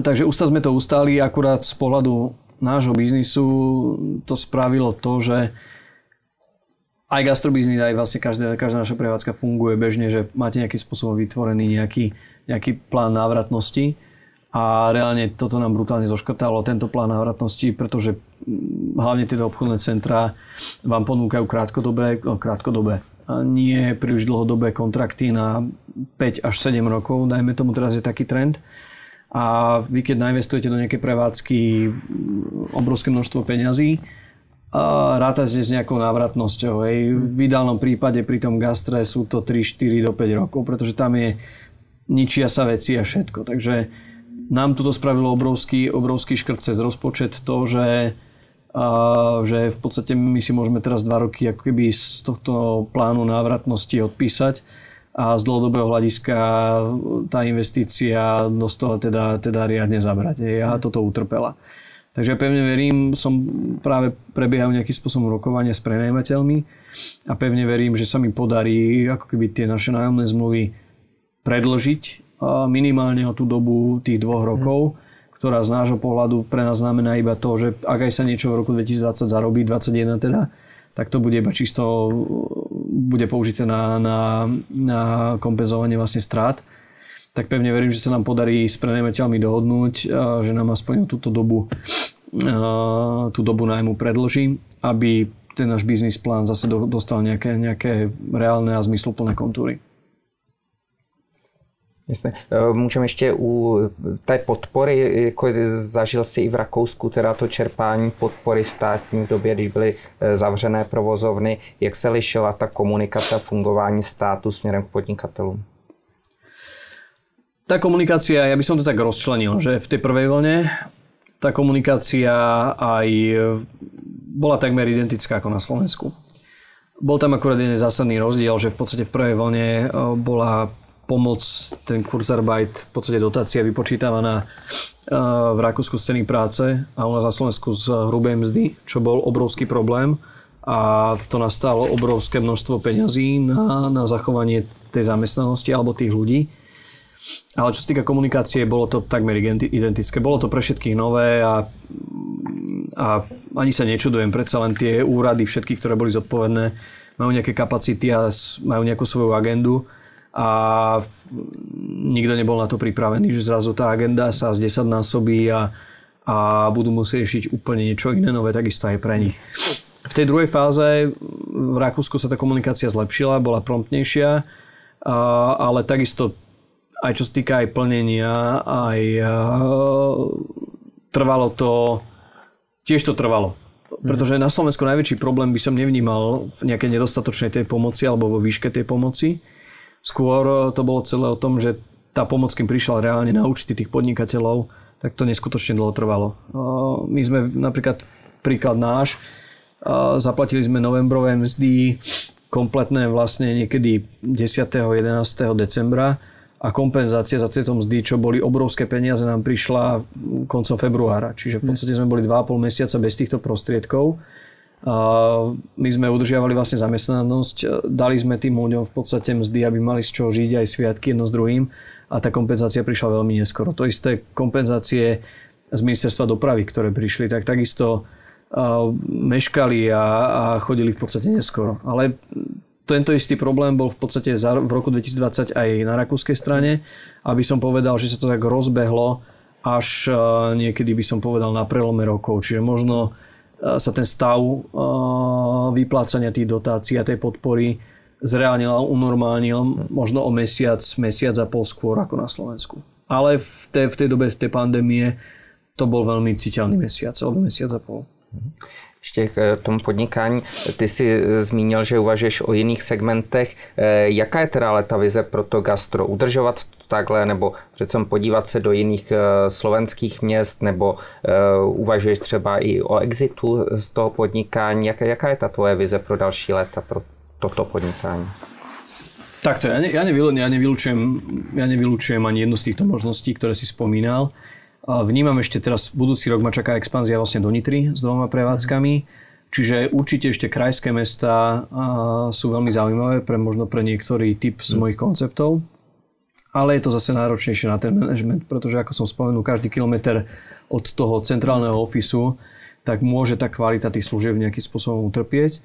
takže ústa sme to ustali, akurát z pohľadu nášho biznisu to spravilo to, že aj gastrobiznis, aj vlastne každá, každá naša prevádzka funguje bežne, že máte nejakým spôsobom vytvorený nejaký, nejaký plán návratnosti a reálne toto nám brutálne zoškrtalo, tento plán návratnosti, pretože mm, hlavne tieto obchodné centrá vám ponúkajú krátkodobé, no, krátkodobé a nie príliš dlhodobé kontrakty na 5 až 7 rokov, dajme tomu teraz je taký trend. A vy keď nainvestujete do nejakej prevádzky mm, obrovské množstvo peňazí, a rátate s nejakou návratnosťou. Hej. V ideálnom prípade pri tom gastre sú to 3, 4 do 5 rokov, pretože tam je ničia sa veci a všetko. Takže nám toto spravilo obrovský, obrovský škrt cez rozpočet to, že, a, že v podstate my si môžeme teraz dva roky ako keby z tohto plánu návratnosti odpísať a z dlhodobého hľadiska tá investícia dostala teda, teda riadne zabrať. A toto utrpela. Takže ja pevne verím, som práve prebiehal nejakým spôsobom rokovania s prenajímateľmi a pevne verím, že sa mi podarí ako keby tie naše nájomné zmluvy predložiť minimálne o tú dobu tých dvoch rokov, ktorá z nášho pohľadu pre nás znamená iba to, že ak aj sa niečo v roku 2020 zarobí, 2021 teda, tak to bude iba čisto, bude použité na, na, na kompenzovanie vlastne strát. Tak pevne verím, že sa nám podarí s prenajímateľmi dohodnúť, že nám aspoň túto dobu, tú dobu nájmu predloží, aby ten náš biznis plán zase dostal nejaké, nejaké reálne a zmysluplné kontúry. Jasně. E, můžeme ještě u té podpory, jako zažil si i v Rakousku teda to čerpání podpory státní v době, když byly e, zavřené provozovny. Jak se lišila ta komunikace a fungování státu směrem k podnikatelům? Tá komunikácia, ja by som to tak rozčlenil, že v tej prvej vlne tá komunikácia aj bola takmer identická ako na Slovensku. Bol tam akurát jeden zásadný rozdiel, že v podstate v prvej vlne bola pomoc, ten Kurzarbeit, v podstate dotácia vypočítavaná v Rakúsku z ceny práce a u nás na Slovensku z hrubej mzdy, čo bol obrovský problém a to nastalo obrovské množstvo peňazí na, na zachovanie tej zamestnanosti alebo tých ľudí. Ale čo sa týka komunikácie, bolo to takmer identické. Bolo to pre všetkých nové a, a ani sa nečudujem, predsa len tie úrady, všetky, ktoré boli zodpovedné, majú nejaké kapacity a majú nejakú svoju agendu a nikto nebol na to pripravený, že zrazu tá agenda sa z 10 násobí a, a budú musieť riešiť úplne niečo iné nové, takisto aj pre nich. V tej druhej fáze v Rakúsku sa tá komunikácia zlepšila, bola promptnejšia, a, ale takisto aj čo sa týka aj plnenia, aj a, trvalo to, tiež to trvalo. Pretože na Slovensku najväčší problém by som nevnímal v nejakej nedostatočnej tej pomoci alebo vo výške tej pomoci Skôr eh, to bolo celé o tom, že tá pomoc, kým prišla reálne na účty tých podnikateľov, tak to neskutočne dlho trvalo. Eh, my sme napríklad, príklad náš, eh, zaplatili sme novembrové mzdy kompletné vlastne niekedy 10. 11. decembra a kompenzácia za tieto mzdy, čo boli obrovské peniaze, nám prišla koncom februára. Čiže v podstate sme boli 2,5 mesiaca bez týchto prostriedkov my sme udržiavali vlastne zamestnanosť, dali sme tým ľuďom v podstate mzdy, aby mali z čoho žiť aj sviatky jedno s druhým a tá kompenzácia prišla veľmi neskoro. To isté kompenzácie z ministerstva dopravy, ktoré prišli, tak takisto meškali a, a chodili v podstate neskoro. Ale tento istý problém bol v podstate v roku 2020 aj na rakúskej strane, aby som povedal, že sa to tak rozbehlo až niekedy by som povedal na prelome rokov. Čiže možno sa ten stav vyplácania tých dotácií a tej podpory zreálnil a unormálnil možno o mesiac, mesiac a pol skôr ako na Slovensku. Ale v tej, v tej dobe, v tej pandémie to bol veľmi citeľný mesiac, alebo mesiac a pol. Ještě k tomu podnikání. Ty jsi zmínil, že uvažuješ o jiných segmentech. Jaká je teda ale ta vize pro to gastro? Udržovat to takhle, nebo přece podívat se do jiných slovenských měst, nebo uvažuješ třeba i o exitu z toho podnikání? Jaká, je ta tvoje vize pro další léta, pro toto podnikání? Takto, ja, ne, ja, nevylučujem, ja nevylučujem ani jednu z týchto možností, ktoré si spomínal. Vnímam ešte teraz, budúci rok ma čaká expanzia vlastne do Nitry s dvoma prevádzkami, čiže určite ešte krajské mesta sú veľmi zaujímavé pre možno pre niektorý typ z mojich konceptov. Ale je to zase náročnejšie na ten management, pretože ako som spomenul, každý kilometr od toho centrálneho ofisu, tak môže tá kvalita tých služieb nejakým spôsobom utrpieť.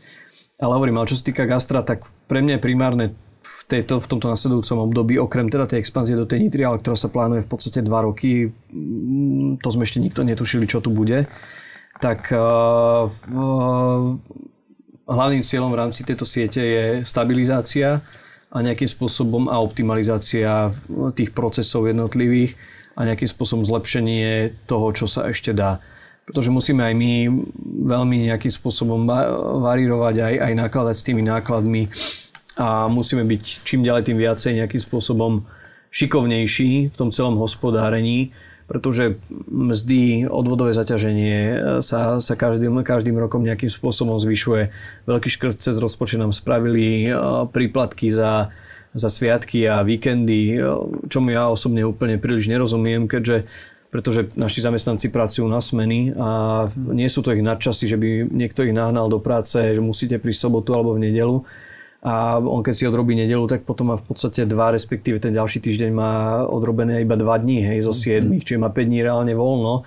Ale hovorím, ale čo sa týka gastra, tak pre mňa je primárne v, tejto, v tomto nasledujúcom období, okrem teda tej expanzie do tej Nitry, ale ktorá sa plánuje v podstate 2 roky, mm, to sme ešte nikto netušili, čo tu bude, tak uh, uh, hlavným cieľom v rámci tejto siete je stabilizácia a nejakým spôsobom a optimalizácia tých procesov jednotlivých a nejakým spôsobom zlepšenie toho, čo sa ešte dá. Pretože musíme aj my veľmi nejakým spôsobom varírovať aj, aj nakladať s tými nákladmi a musíme byť čím ďalej tým viacej nejakým spôsobom šikovnejší v tom celom hospodárení, pretože mzdy, odvodové zaťaženie sa, sa každým, každým rokom nejakým spôsobom zvyšuje. Veľký škrt cez rozpočet nám spravili príplatky za, za sviatky a víkendy, čomu ja osobne úplne príliš nerozumiem, keďže pretože naši zamestnanci pracujú na smeny a nie sú to ich nadčasy, že by niekto ich nahnal do práce, že musíte prísť sobotu alebo v nedelu a on keď si odrobí nedelu, tak potom má v podstate dva, respektíve ten ďalší týždeň má odrobené iba dva dní, hej, zo 7, mm-hmm. čiže má 5 dní reálne voľno.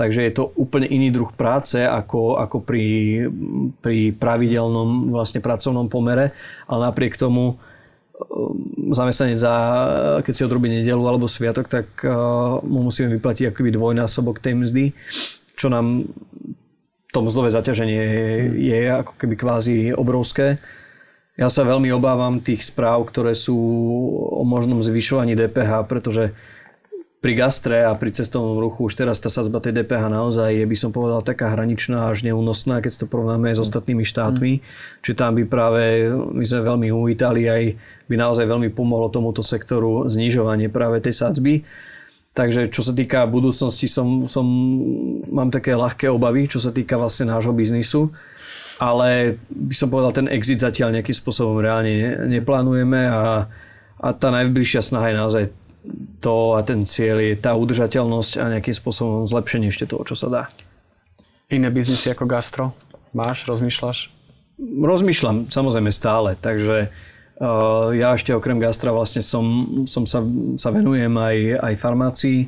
Takže je to úplne iný druh práce ako, ako pri, pri pravidelnom vlastne pracovnom pomere, ale napriek tomu um, zamestnanec za, keď si odrobí nedelu alebo sviatok, tak uh, mu musíme vyplatiť akoby dvojnásobok tej mzdy, čo nám to mzdové zaťaženie je, je ako keby kvázi obrovské. Ja sa veľmi obávam tých správ, ktoré sú o možnom zvyšovaní DPH, pretože pri gastre a pri cestovnom ruchu už teraz tá sazba tej DPH naozaj je, by som povedal, taká hraničná až neúnosná, keď to porovnáme s ostatnými štátmi. Mm. Čiže tam by práve, my sme veľmi uvítali aj, by naozaj veľmi pomohlo tomuto sektoru znižovanie práve tej sadzby. Takže čo sa týka budúcnosti, som, som, mám také ľahké obavy, čo sa týka vlastne nášho biznisu ale by som povedal, ten exit zatiaľ nejakým spôsobom reálne ne, neplánujeme a, a tá najbližšia snaha je naozaj to a ten cieľ je tá udržateľnosť a nejakým spôsobom zlepšenie ešte toho, čo sa dá. Iné biznisy ako gastro? Máš, rozmýšľaš? Rozmýšľam, samozrejme stále, takže uh, ja ešte okrem gastra vlastne som, som sa, sa venujem aj, aj farmácii.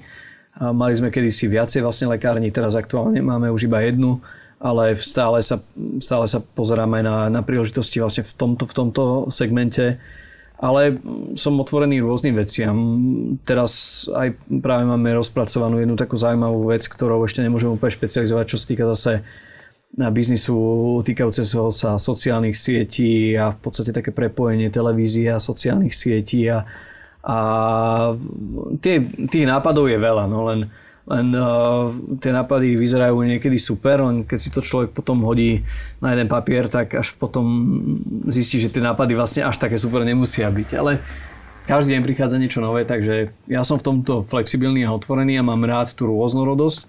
Uh, mali sme kedysi viacej vlastne lekárni, teraz aktuálne máme už iba jednu ale stále sa, stále sa pozerám aj na, na príležitosti vlastne v tomto, v tomto segmente. Ale som otvorený rôznym veciam. Teraz aj práve máme rozpracovanú jednu takú zaujímavú vec, ktorou ešte nemôžem úplne špecializovať, čo sa týka zase na biznisu týkajúceho sa sociálnych sietí a v podstate také prepojenie televízie a sociálnych sietí a, a tie, tých nápadov je veľa, no len len uh, tie nápady vyzerajú niekedy super, len keď si to človek potom hodí na jeden papier, tak až potom zistí, že tie nápady vlastne až také super nemusia byť. Ale každý deň prichádza niečo nové, takže ja som v tomto flexibilný a otvorený a mám rád tú rôznorodosť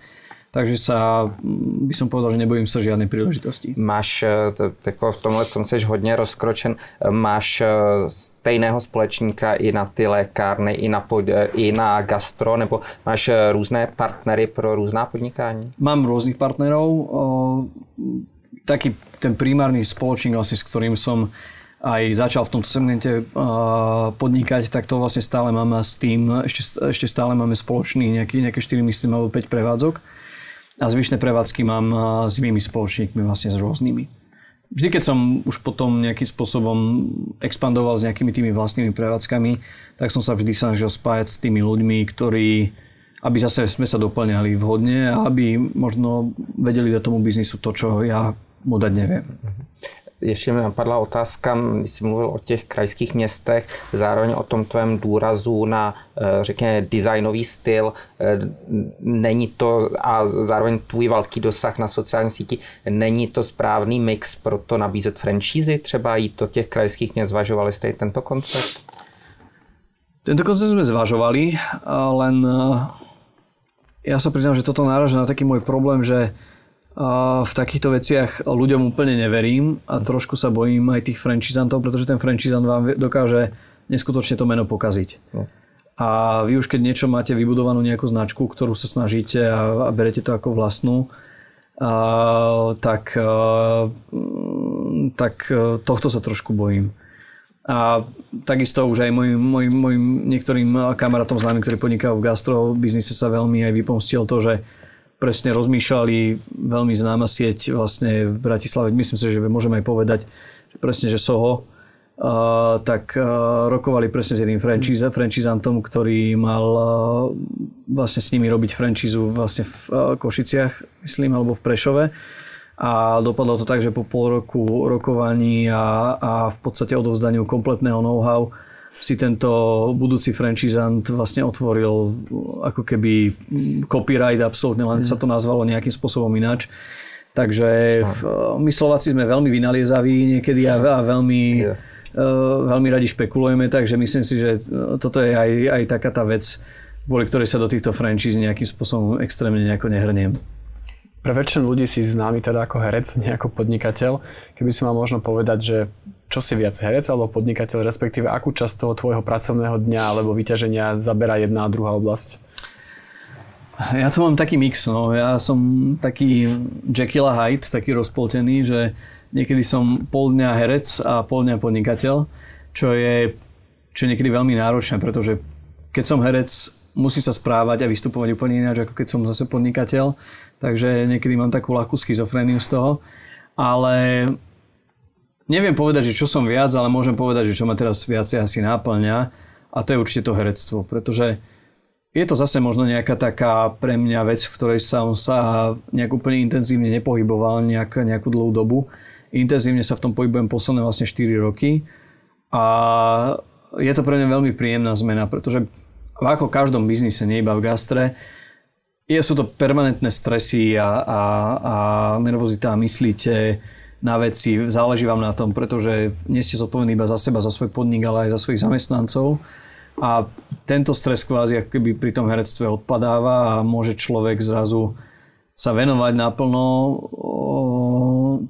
takže sa, mm, by som povedal, že nebojím sa žiadnej príležitosti. Máš, e, tako v tomhle tom jsi hodně rozkročen, máš e, stejného společníka i na ty lékárny, i na, pod, e, i na gastro, nebo máš různé partnery pro různá podnikání? Mám rôznych partnerov. Taký ten primárny spoločník, vlastne, s ktorým som aj začal v tomto segmente podnikať, tak to vlastne stále máme s tým, ešte, ešte stále máme spoločný nejaký, nejaké 4, myslím, alebo 5 prevádzok a zvyšné prevádzky mám s inými spoločníkmi, vlastne s rôznymi. Vždy, keď som už potom nejakým spôsobom expandoval s nejakými tými vlastnými prevádzkami, tak som sa vždy snažil spájať s tými ľuďmi, ktorí, aby zase sme sa doplňali vhodne a aby možno vedeli do tomu biznisu to, čo ja mu dať neviem. Ještě mi napadla otázka, když jsi mluvil o těch krajských městech, zároveň o tom tvém důrazu na, řekněme, designový styl. Není to, a zároveň tvůj velký dosah na sociální síti, není to správný mix pro to nabízet franšízy, třeba jít do těch krajských měst, zvažovali jste i tento koncept? Tento koncept sme zvažovali, len ja sa priznám, že toto náraža na taký môj problém, že v takýchto veciach ľuďom úplne neverím a trošku sa bojím aj tých franchisantov, pretože ten franchisant vám dokáže neskutočne to meno pokaziť. No. A vy už keď niečo máte vybudovanú nejakú značku, ktorú sa snažíte a, a berete to ako vlastnú, a, tak, a, tak tohto sa trošku bojím. A takisto už aj mojim, mojim, mojim niektorým kamarátom známym, ktorí podnikajú v gastro biznise sa veľmi aj vypomstil to, že presne rozmýšľali veľmi známa sieť vlastne v Bratislave. Myslím si, že môžeme aj povedať, že presne, že Soho, Uh, tak uh, rokovali presne s jedným franchise, franchisantom, ktorý mal uh, vlastne s nimi robiť franchízu vlastne v uh, Košiciach, myslím, alebo v Prešove a dopadlo to tak, že po pol roku rokovaní a, a v podstate odovzdaniu kompletného know-how si tento budúci franchisant vlastne otvoril ako keby copyright, absolútne len sa to nazvalo nejakým spôsobom ináč. Takže v, my Slováci sme veľmi vynaliezaví niekedy a, veľmi, yeah. uh, veľmi radi špekulujeme, takže myslím si, že toto je aj, aj taká tá vec, kvôli ktorej sa do týchto franchise nejakým spôsobom extrémne nejako nehrniem. Pre väčšinu ľudí si známy teda ako herec, nie ako podnikateľ. Keby si mal možno povedať, že čo si viac herec alebo podnikateľ, respektíve akú časť toho tvojho pracovného dňa alebo vyťaženia zaberá jedna a druhá oblasť? Ja to mám taký mix, no. Ja som taký Jekyll a Hyde, taký rozpoltený, že niekedy som pol dňa herec a pol dňa podnikateľ, čo je, čo je niekedy veľmi náročné, pretože keď som herec, musí sa správať a vystupovať úplne ináč, ako keď som zase podnikateľ takže niekedy mám takú ľahkú schizofréniu z toho. Ale neviem povedať, že čo som viac, ale môžem povedať, že čo ma teraz viacej asi náplňa a to je určite to herectvo, pretože je to zase možno nejaká taká pre mňa vec, v ktorej som sa nejak úplne intenzívne nepohyboval nejak, nejakú dlhú dobu. Intenzívne sa v tom pohybujem posledné vlastne 4 roky a je to pre mňa veľmi príjemná zmena, pretože ako v každom biznise, nie iba v gastre, je, sú to permanentné stresy a, a, a nervozita, myslíte na veci, záleží vám na tom, pretože nie ste zodpovední iba za seba, za svoj podnik, ale aj za svojich zamestnancov. A tento stres kvázi keby pri tom herectve odpadáva a môže človek zrazu sa venovať naplno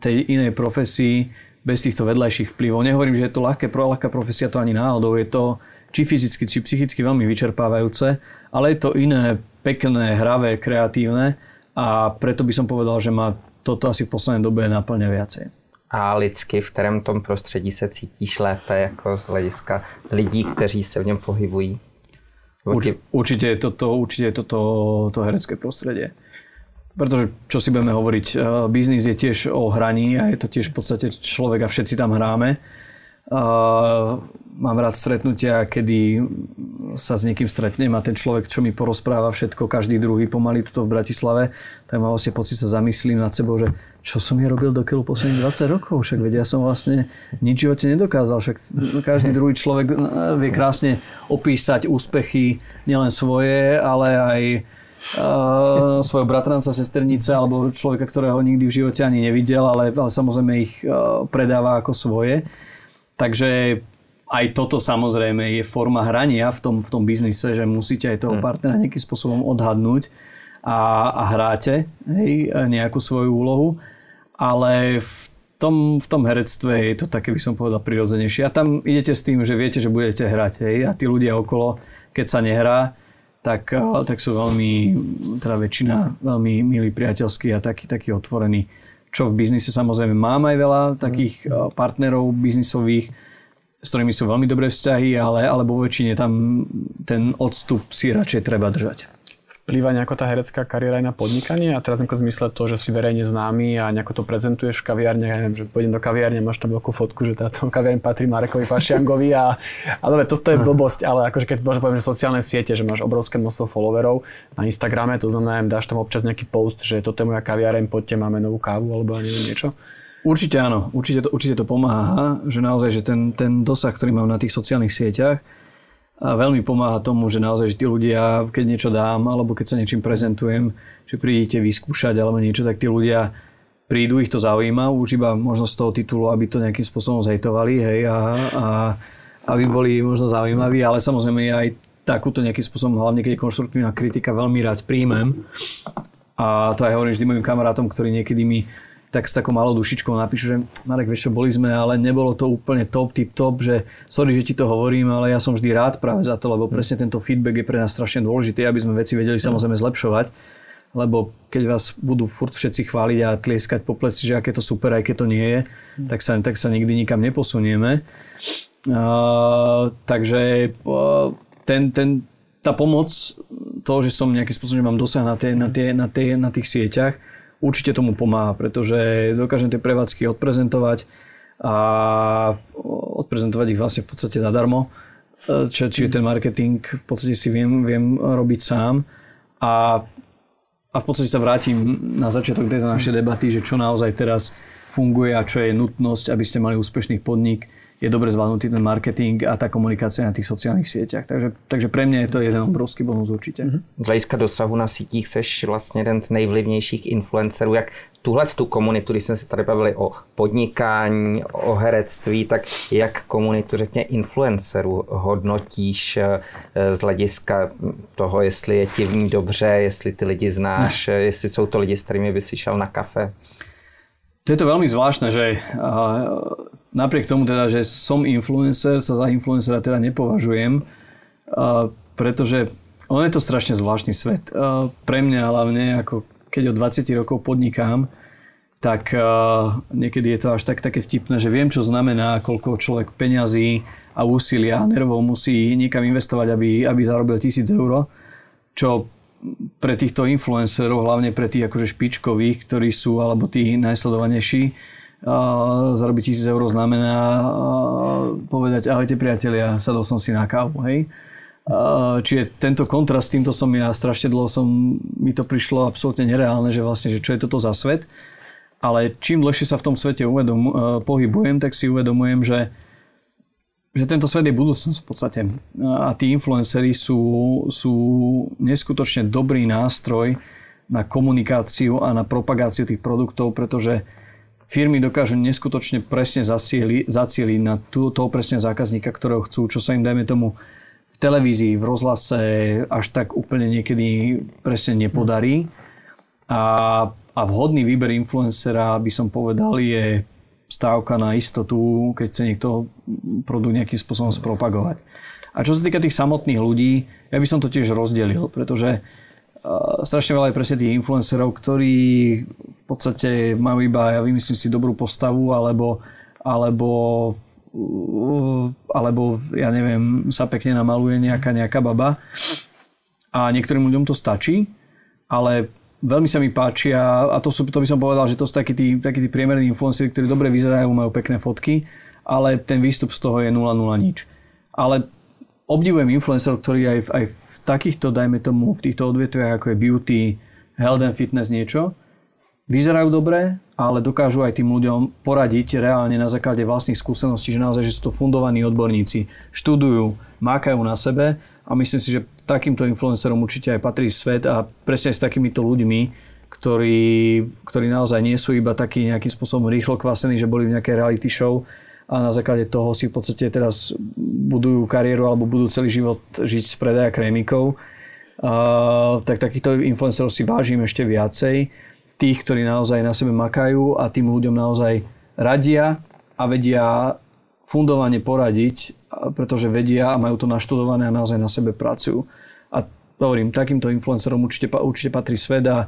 tej inej profesii bez týchto vedľajších vplyvov. Nehovorím, že je to ľahké, ľahká profesia, to ani náhodou. Je to či fyzicky, či psychicky veľmi vyčerpávajúce, ale je to iné pekné, hravé, kreatívne a preto by som povedal, že ma toto asi v poslednej dobe naplňa viacej. A lidsky v kterém tom prostředí se cítíš lépe jako z hlediska lidí, kteří se v něm pohybují? Určite, určite je toto, určite je toto to herecké prostredie. Pretože, čo si budeme hovoriť, eh, biznis je tiež o hraní a je to tiež v podstate človek a všetci tam hráme. Mám rád stretnutia, kedy sa s niekým stretnem a ten človek, čo mi porozpráva všetko, každý druhý pomaly tuto v Bratislave, tak mám vlastne pocit sa zamyslím nad sebou, že čo som ja robil do keľu posledných 20 rokov, však vedia, ja som vlastne nič živote nedokázal, však každý druhý človek eh, vie krásne opísať úspechy nielen svoje, ale aj uh, svojho bratranca, sesternice alebo človeka, ktorého nikdy v živote ani nevidel, ale, ale samozrejme ich uh, predáva ako svoje. Takže aj toto samozrejme je forma hrania v tom, v tom biznise, že musíte aj toho hmm. partnera nejakým spôsobom odhadnúť a, a hráte hej, nejakú svoju úlohu, ale v tom, v tom herectve je to také, by som povedal, prirodzenejšie. A tam idete s tým, že viete, že budete hrať hej, a tí ľudia okolo, keď sa nehrá, tak, tak sú veľmi, teda väčšina veľmi milí, priateľskí a takí, takí otvorení. Čo v biznise samozrejme mám aj veľa takých hmm. partnerov biznisových, s ktorými sú veľmi dobré vzťahy, ale, ale vo väčšine tam ten odstup si radšej treba držať. Vplýva nejako tá herecká kariéra aj na podnikanie a teraz v zmysle to, že si verejne známy a nejako to prezentuješ v kaviárne, ja neviem, že pôjdem do kaviárne, máš tam veľkú fotku, že táto kaviárne patrí Marekovi Pašiangovi a, a dobre, toto je blbosť, ale akože keď možno poviem, že sociálne siete, že máš obrovské množstvo followerov na Instagrame, to znamená, dáš tam občas nejaký post, že toto je moja kaviareň, poďte, máme novú kávu alebo neviem niečo. Určite áno, určite to, určite to pomáha, že naozaj, že ten, ten dosah, ktorý mám na tých sociálnych sieťach, a veľmi pomáha tomu, že naozaj, že tí ľudia, keď niečo dám, alebo keď sa niečím prezentujem, že prídete vyskúšať alebo niečo, tak tí ľudia prídu, ich to zaujíma, už iba možno z toho titulu, aby to nejakým spôsobom zhejtovali, hej, a, a aby boli možno zaujímaví, ale samozrejme aj takúto nejakým spôsobom, hlavne keď je konštruktívna kritika, veľmi rád príjmem. A to aj hovorím vždy mojim kamarátom, ktorí niekedy mi tak s takou malou dušičkou napíšu, že Marek, vieš čo, boli sme, ale nebolo to úplne top, tip top, že sorry, že ti to hovorím, ale ja som vždy rád práve za to, lebo presne tento feedback je pre nás strašne dôležitý, aby sme veci vedeli samozrejme zlepšovať, lebo keď vás budú furt všetci chváliť a tlieskať po pleci, že aké to super, aj keď to nie je, tak sa, tak sa nikdy nikam neposunieme. Uh, takže uh, ten, ten, tá pomoc, to, že som nejakým spôsobom, že mám dosah na, tie, na, tie, na, tie, na tých sieťach, určite tomu pomáha, pretože dokážem tie prevádzky odprezentovať a odprezentovať ich vlastne v podstate zadarmo. Čiže, čiže ten marketing v podstate si viem, viem robiť sám a, a v podstate sa vrátim na začiatok tejto našej debaty, že čo naozaj teraz funguje a čo je nutnosť, aby ste mali úspešný podnik je dobre zvládnutý ten marketing a tá komunikácia na tých sociálnych sieťach. Takže, takže pre mňa je to jeden obrovský bonus určitě. Mm-hmm. Z hlediska dosahu na sítích seš vlastně jeden z nejvlivnějších influencerů. Jak tuhle tu komunitu, když jsme se tady bavili o podnikání, o herectví, tak jak komunitu, řekně, influencerů hodnotíš eh, z hlediska toho, jestli je ti v ní dobře, jestli ty lidi znáš, ne. jestli jsou to lidi, s kterými by si šel na kafe? To je to veľmi zvláštne, že napriek tomu teda, že som influencer, sa za influencera teda nepovažujem, pretože on je to strašne zvláštny svet. Pre mňa hlavne, ako keď od 20 rokov podnikám, tak niekedy je to až tak také vtipné, že viem, čo znamená, koľko človek peňazí a úsilia a nervov musí niekam investovať, aby, aby zarobil 1000 eur, čo pre týchto influencerov, hlavne pre tých akože špičkových, ktorí sú, alebo tí najsledovanejší, zarobiť tisíc eur znamená povedať ahojte priatelia, sadol som si na kávu, hej. Čiže tento kontrast, týmto som ja strašne dlho som, mi to prišlo absolútne nereálne, že vlastne, že čo je toto za svet. Ale čím dlhšie sa v tom svete uvedom, pohybujem, tak si uvedomujem, že, že tento svet je budúcnosť v podstate. A tí influenceri sú, sú neskutočne dobrý nástroj na komunikáciu a na propagáciu tých produktov, pretože firmy dokážu neskutočne presne zacieli, zacieliť na toho presne zákazníka, ktorého chcú, čo sa im, dajme tomu, v televízii, v rozhlase až tak úplne niekedy presne nepodarí. A, a vhodný výber influencera, by som povedal, je stávka na istotu, keď chce niekto produkt nejakým spôsobom spropagovať. A čo sa týka tých samotných ľudí, ja by som to tiež rozdelil, pretože strašne veľa je presne tých influencerov, ktorí v podstate majú iba, ja vymyslím si, dobrú postavu, alebo, alebo alebo ja neviem, sa pekne namaluje nejaká nejaká baba a niektorým ľuďom to stačí, ale veľmi sa mi páči a, a to, sú, to by som povedal, že to sú takí tí, takí tí priemerní influenceri, ktorí dobre vyzerajú, majú pekné fotky, ale ten výstup z toho je 0,0 nič. Ale obdivujem influencerov, ktorí aj v, aj v takýchto, dajme tomu, v týchto odvetviach, ako je beauty, health and fitness niečo, vyzerajú dobre, ale dokážu aj tým ľuďom poradiť reálne na základe vlastných skúseností, že naozaj, že sú to fundovaní odborníci, študujú, mákajú na sebe a myslím si, že takýmto influencerom určite aj patrí svet a presne s takýmito ľuďmi, ktorí, ktorí naozaj nie sú iba takí nejakým spôsobom rýchlo kvasení, že boli v nejakej reality show, a na základe toho si v podstate teraz budujú kariéru alebo budú celý život žiť z predaja krémikov, uh, tak takýchto influencerov si vážim ešte viacej. Tých, ktorí naozaj na sebe makajú a tým ľuďom naozaj radia a vedia fundovane poradiť, pretože vedia a majú to naštudované a naozaj na sebe pracujú. A hovorím, takýmto influencerom určite, určite patrí svet a,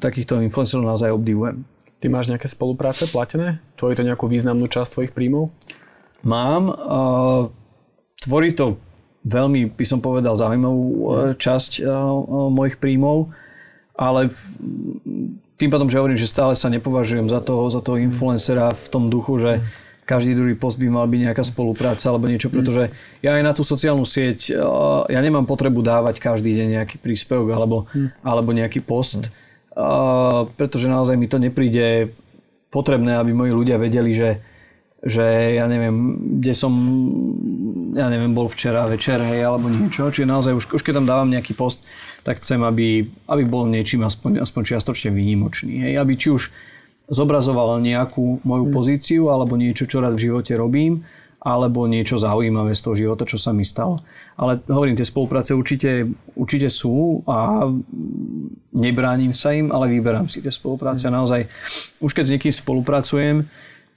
takýchto influencerov naozaj obdivujem. Ty máš nejaké spolupráce platené? Tvorí to nejakú významnú časť tvojich príjmov? Mám. Tvorí to veľmi, by som povedal, zaujímavú uh, časť uh, mojich príjmov, ale tým pádom, že hovorím, že stále sa nepovažujem za toho, za toho influencera v tom duchu, že každý druhý post by mal byť nejaká spolupráca alebo niečo, pretože ja aj na tú sociálnu sieť, ja nemám potrebu dávať každý deň nejaký príspevok alebo, alebo nejaký post. Hmm pretože naozaj mi to nepríde potrebné, aby moji ľudia vedeli, že, že ja neviem, kde som ja neviem, bol včera večer, hej, alebo niečo. Čiže naozaj už, už keď tam dávam nejaký post, tak chcem, aby, aby bol niečím aspoň, aspoň čiastočne výnimočný. Hej, aby či už zobrazoval nejakú moju mm. pozíciu, alebo niečo, čo rád v živote robím, alebo niečo zaujímavé z toho života, čo sa mi stalo. Ale hovorím, tie spolupráce určite, určite sú a nebránim sa im, ale vyberám si tie spolupráce. Mm. Naozaj, už keď s niekým spolupracujem,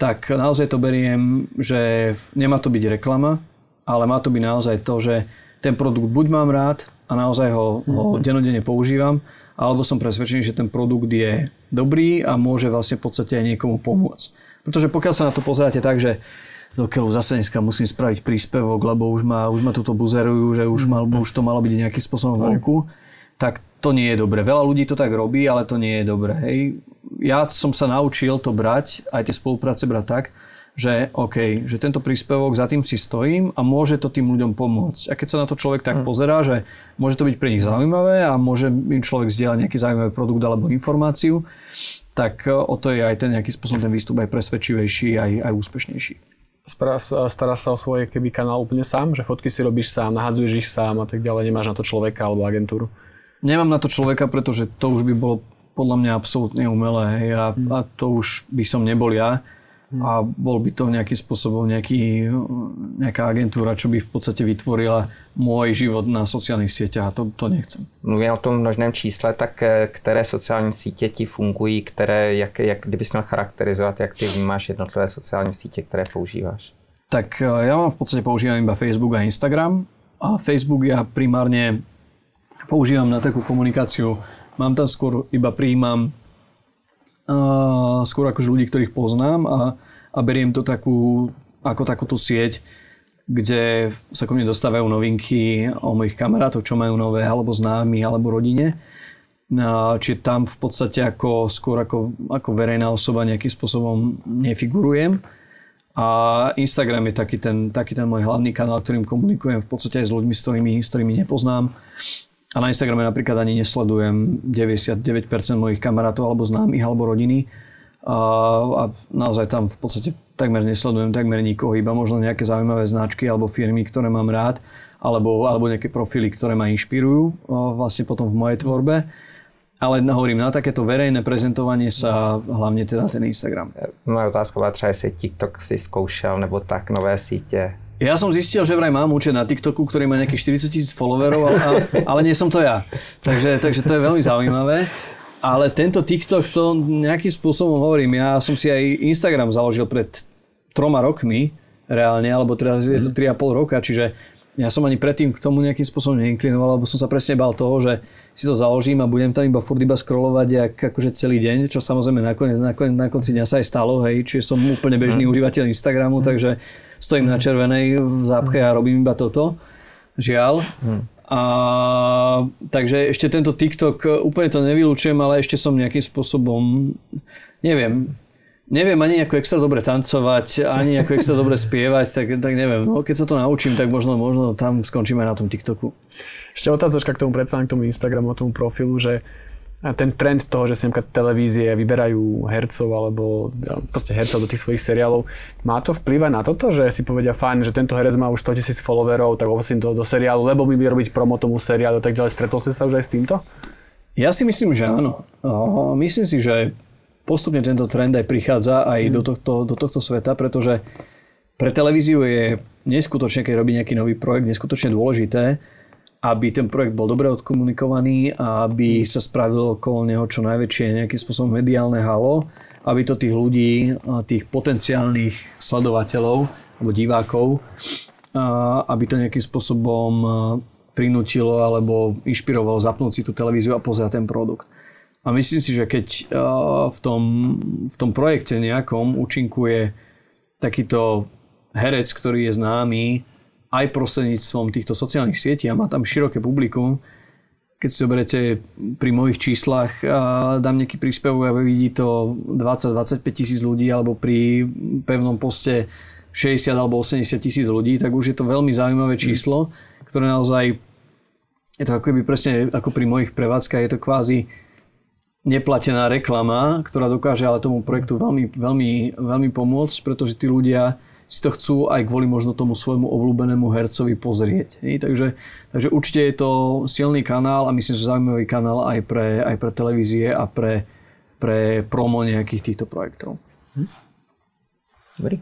tak naozaj to beriem, že nemá to byť reklama, ale má to byť naozaj to, že ten produkt buď mám rád a naozaj ho, ho mm. denodene používam, alebo som presvedčený, že ten produkt je dobrý a môže vlastne v podstate aj niekomu pomôcť. Pretože pokiaľ sa na to pozeráte tak, že do keľu zase dneska musím spraviť príspevok, lebo už ma, už ma tuto buzerujú, že už, mal, už to malo byť nejakým spôsobom vonku, tak to nie je dobre. Veľa ľudí to tak robí, ale to nie je dobre. Hej. Ja som sa naučil to brať, aj tie spolupráce brať tak, že OK, že tento príspevok za tým si stojím a môže to tým ľuďom pomôcť. A keď sa na to človek tak mm. pozerá, že môže to byť pre nich zaujímavé a môže im človek zdieľať nejaký zaujímavý produkt alebo informáciu, tak e, o to je aj ten nejaký spôsob ten výstup aj presvedčivejší, aj, aj úspešnejší. Stará, stará sa o svoje keby kanál úplne sám, že fotky si robíš sám, nahadzuješ ich sám a tak ďalej, nemáš na to človeka alebo agentúru? Nemám na to človeka, pretože to už by bolo podľa mňa absolútne umelé a, mm. a to už by som nebol ja a bol by to nejakým spôsobom nejaký, nejaká agentúra, čo by v podstate vytvorila môj život na sociálnych sieťach a to, to nechcem. Mluvím o tom množném čísle, tak eh, které sociální sítě ti fungují, které, jak, jak kdybys měl charakterizovat, jak ty máš jednotlivé sociální sítě, které používáš? Tak eh, ja mám v podstate používam iba Facebook a Instagram a Facebook ja primárne používam na takú komunikáciu. Mám tam skôr iba príjmam skôr akože ľudí, ktorých poznám a, a beriem to takú, ako takúto sieť, kde sa ku mne dostávajú novinky o mojich kamarátov, čo majú nové, alebo známi, alebo rodine. Čiže tam v podstate ako, skôr ako, ako verejná osoba nejakým spôsobom nefigurujem. A Instagram je taký ten, taký ten môj hlavný kanál, ktorým komunikujem v podstate aj s ľuďmi, s ktorými, s ktorými nepoznám. A na Instagrame napríklad ani nesledujem 99% mojich kamarátov alebo známych alebo rodiny. A, a naozaj tam v podstate takmer nesledujem takmer nikoho, iba možno nejaké zaujímavé značky alebo firmy, ktoré mám rád, alebo, alebo nejaké profily, ktoré ma inšpirujú vlastne potom v mojej tvorbe. Ale hovorím, na takéto verejné prezentovanie sa hlavne teda ten Instagram. Moja otázka bola třeba, jestli TikTok si zkoušel, nebo tak nové sítě. Ja som zistil, že vraj mám účet na TikToku, ktorý má nejakých 40 tisíc followerov, ale, ale nie som to ja. Takže, takže to je veľmi zaujímavé. Ale tento TikTok to nejakým spôsobom hovorím. Ja som si aj Instagram založil pred troma rokmi reálne, alebo teraz je to 3,5 mhm. roka, čiže ja som ani predtým k tomu nejakým spôsobom neinklinoval, lebo som sa presne bal toho, že si to založím a budem tam iba furt iba scrollovať jak, akože celý deň, čo samozrejme nakoniec, nakoniec, na konci dňa sa aj stalo, hej, čiže som úplne bežný mm. užívateľ Instagramu, mm. takže stojím na červenej v zápche a robím iba toto. Žiaľ. Hmm. A, takže ešte tento TikTok úplne to nevylučujem, ale ešte som nejakým spôsobom, neviem, neviem ani ako extra dobre tancovať, ani ako extra dobre spievať, tak, tak neviem. No, keď sa to naučím, tak možno, možno tam skončíme na tom TikToku. Ešte otázočka k tomu predsa k tomu Instagramu, tomu profilu, že ten trend toho, že si televízie vyberajú hercov alebo proste hercov do tých svojich seriálov, má to vplyvať na toto, že si povedia fajn, že tento herec má už 100 tisíc followerov, tak obsím to do seriálu, lebo mi bude robiť promo tomu seriálu tak ďalej. Stretol si sa už aj s týmto? Ja si myslím, že áno. Myslím si, že postupne tento trend aj prichádza aj mm. do, tohto, do tohto sveta, pretože pre televíziu je neskutočne, keď robí nejaký nový projekt, neskutočne dôležité, aby ten projekt bol dobre odkomunikovaný a aby sa spravilo okolo neho čo najväčšie nejakým spôsobom mediálne halo, aby to tých ľudí, tých potenciálnych sledovateľov alebo divákov, aby to nejakým spôsobom prinútilo alebo inšpirovalo zapnúť si tú televíziu a pozerať ten produkt. A myslím si, že keď v tom, v tom projekte nejakom účinkuje takýto herec, ktorý je známy, aj prostredníctvom týchto sociálnych sietí a má tam široké publikum. Keď si zoberete pri mojich číslach dám nejaký príspevok a vidí to 20-25 tisíc ľudí alebo pri pevnom poste 60 alebo 80 tisíc ľudí, tak už je to veľmi zaujímavé číslo, ktoré naozaj je to ako presne ako pri mojich prevádzkach, je to kvázi neplatená reklama, ktorá dokáže ale tomu projektu veľmi, veľmi, veľmi pomôcť, pretože tí ľudia si to chcú aj kvôli možno tomu svojmu obľúbenému hercovi pozrieť. Hej? Takže, takže určite je to silný kanál a myslím, že zaujímavý kanál aj pre, aj pre televízie a pre, pre promo nejakých týchto projektov. Hm? Dobrý.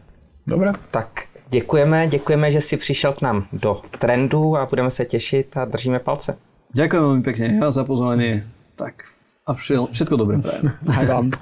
Dobre. Tak děkujeme, děkujeme, že si přišel k nám do trendu a budeme se těšit a držíme palce. Ďakujem veľmi pekne ja za pozvanie. Tak a všetko dobré prajem. Aj vám.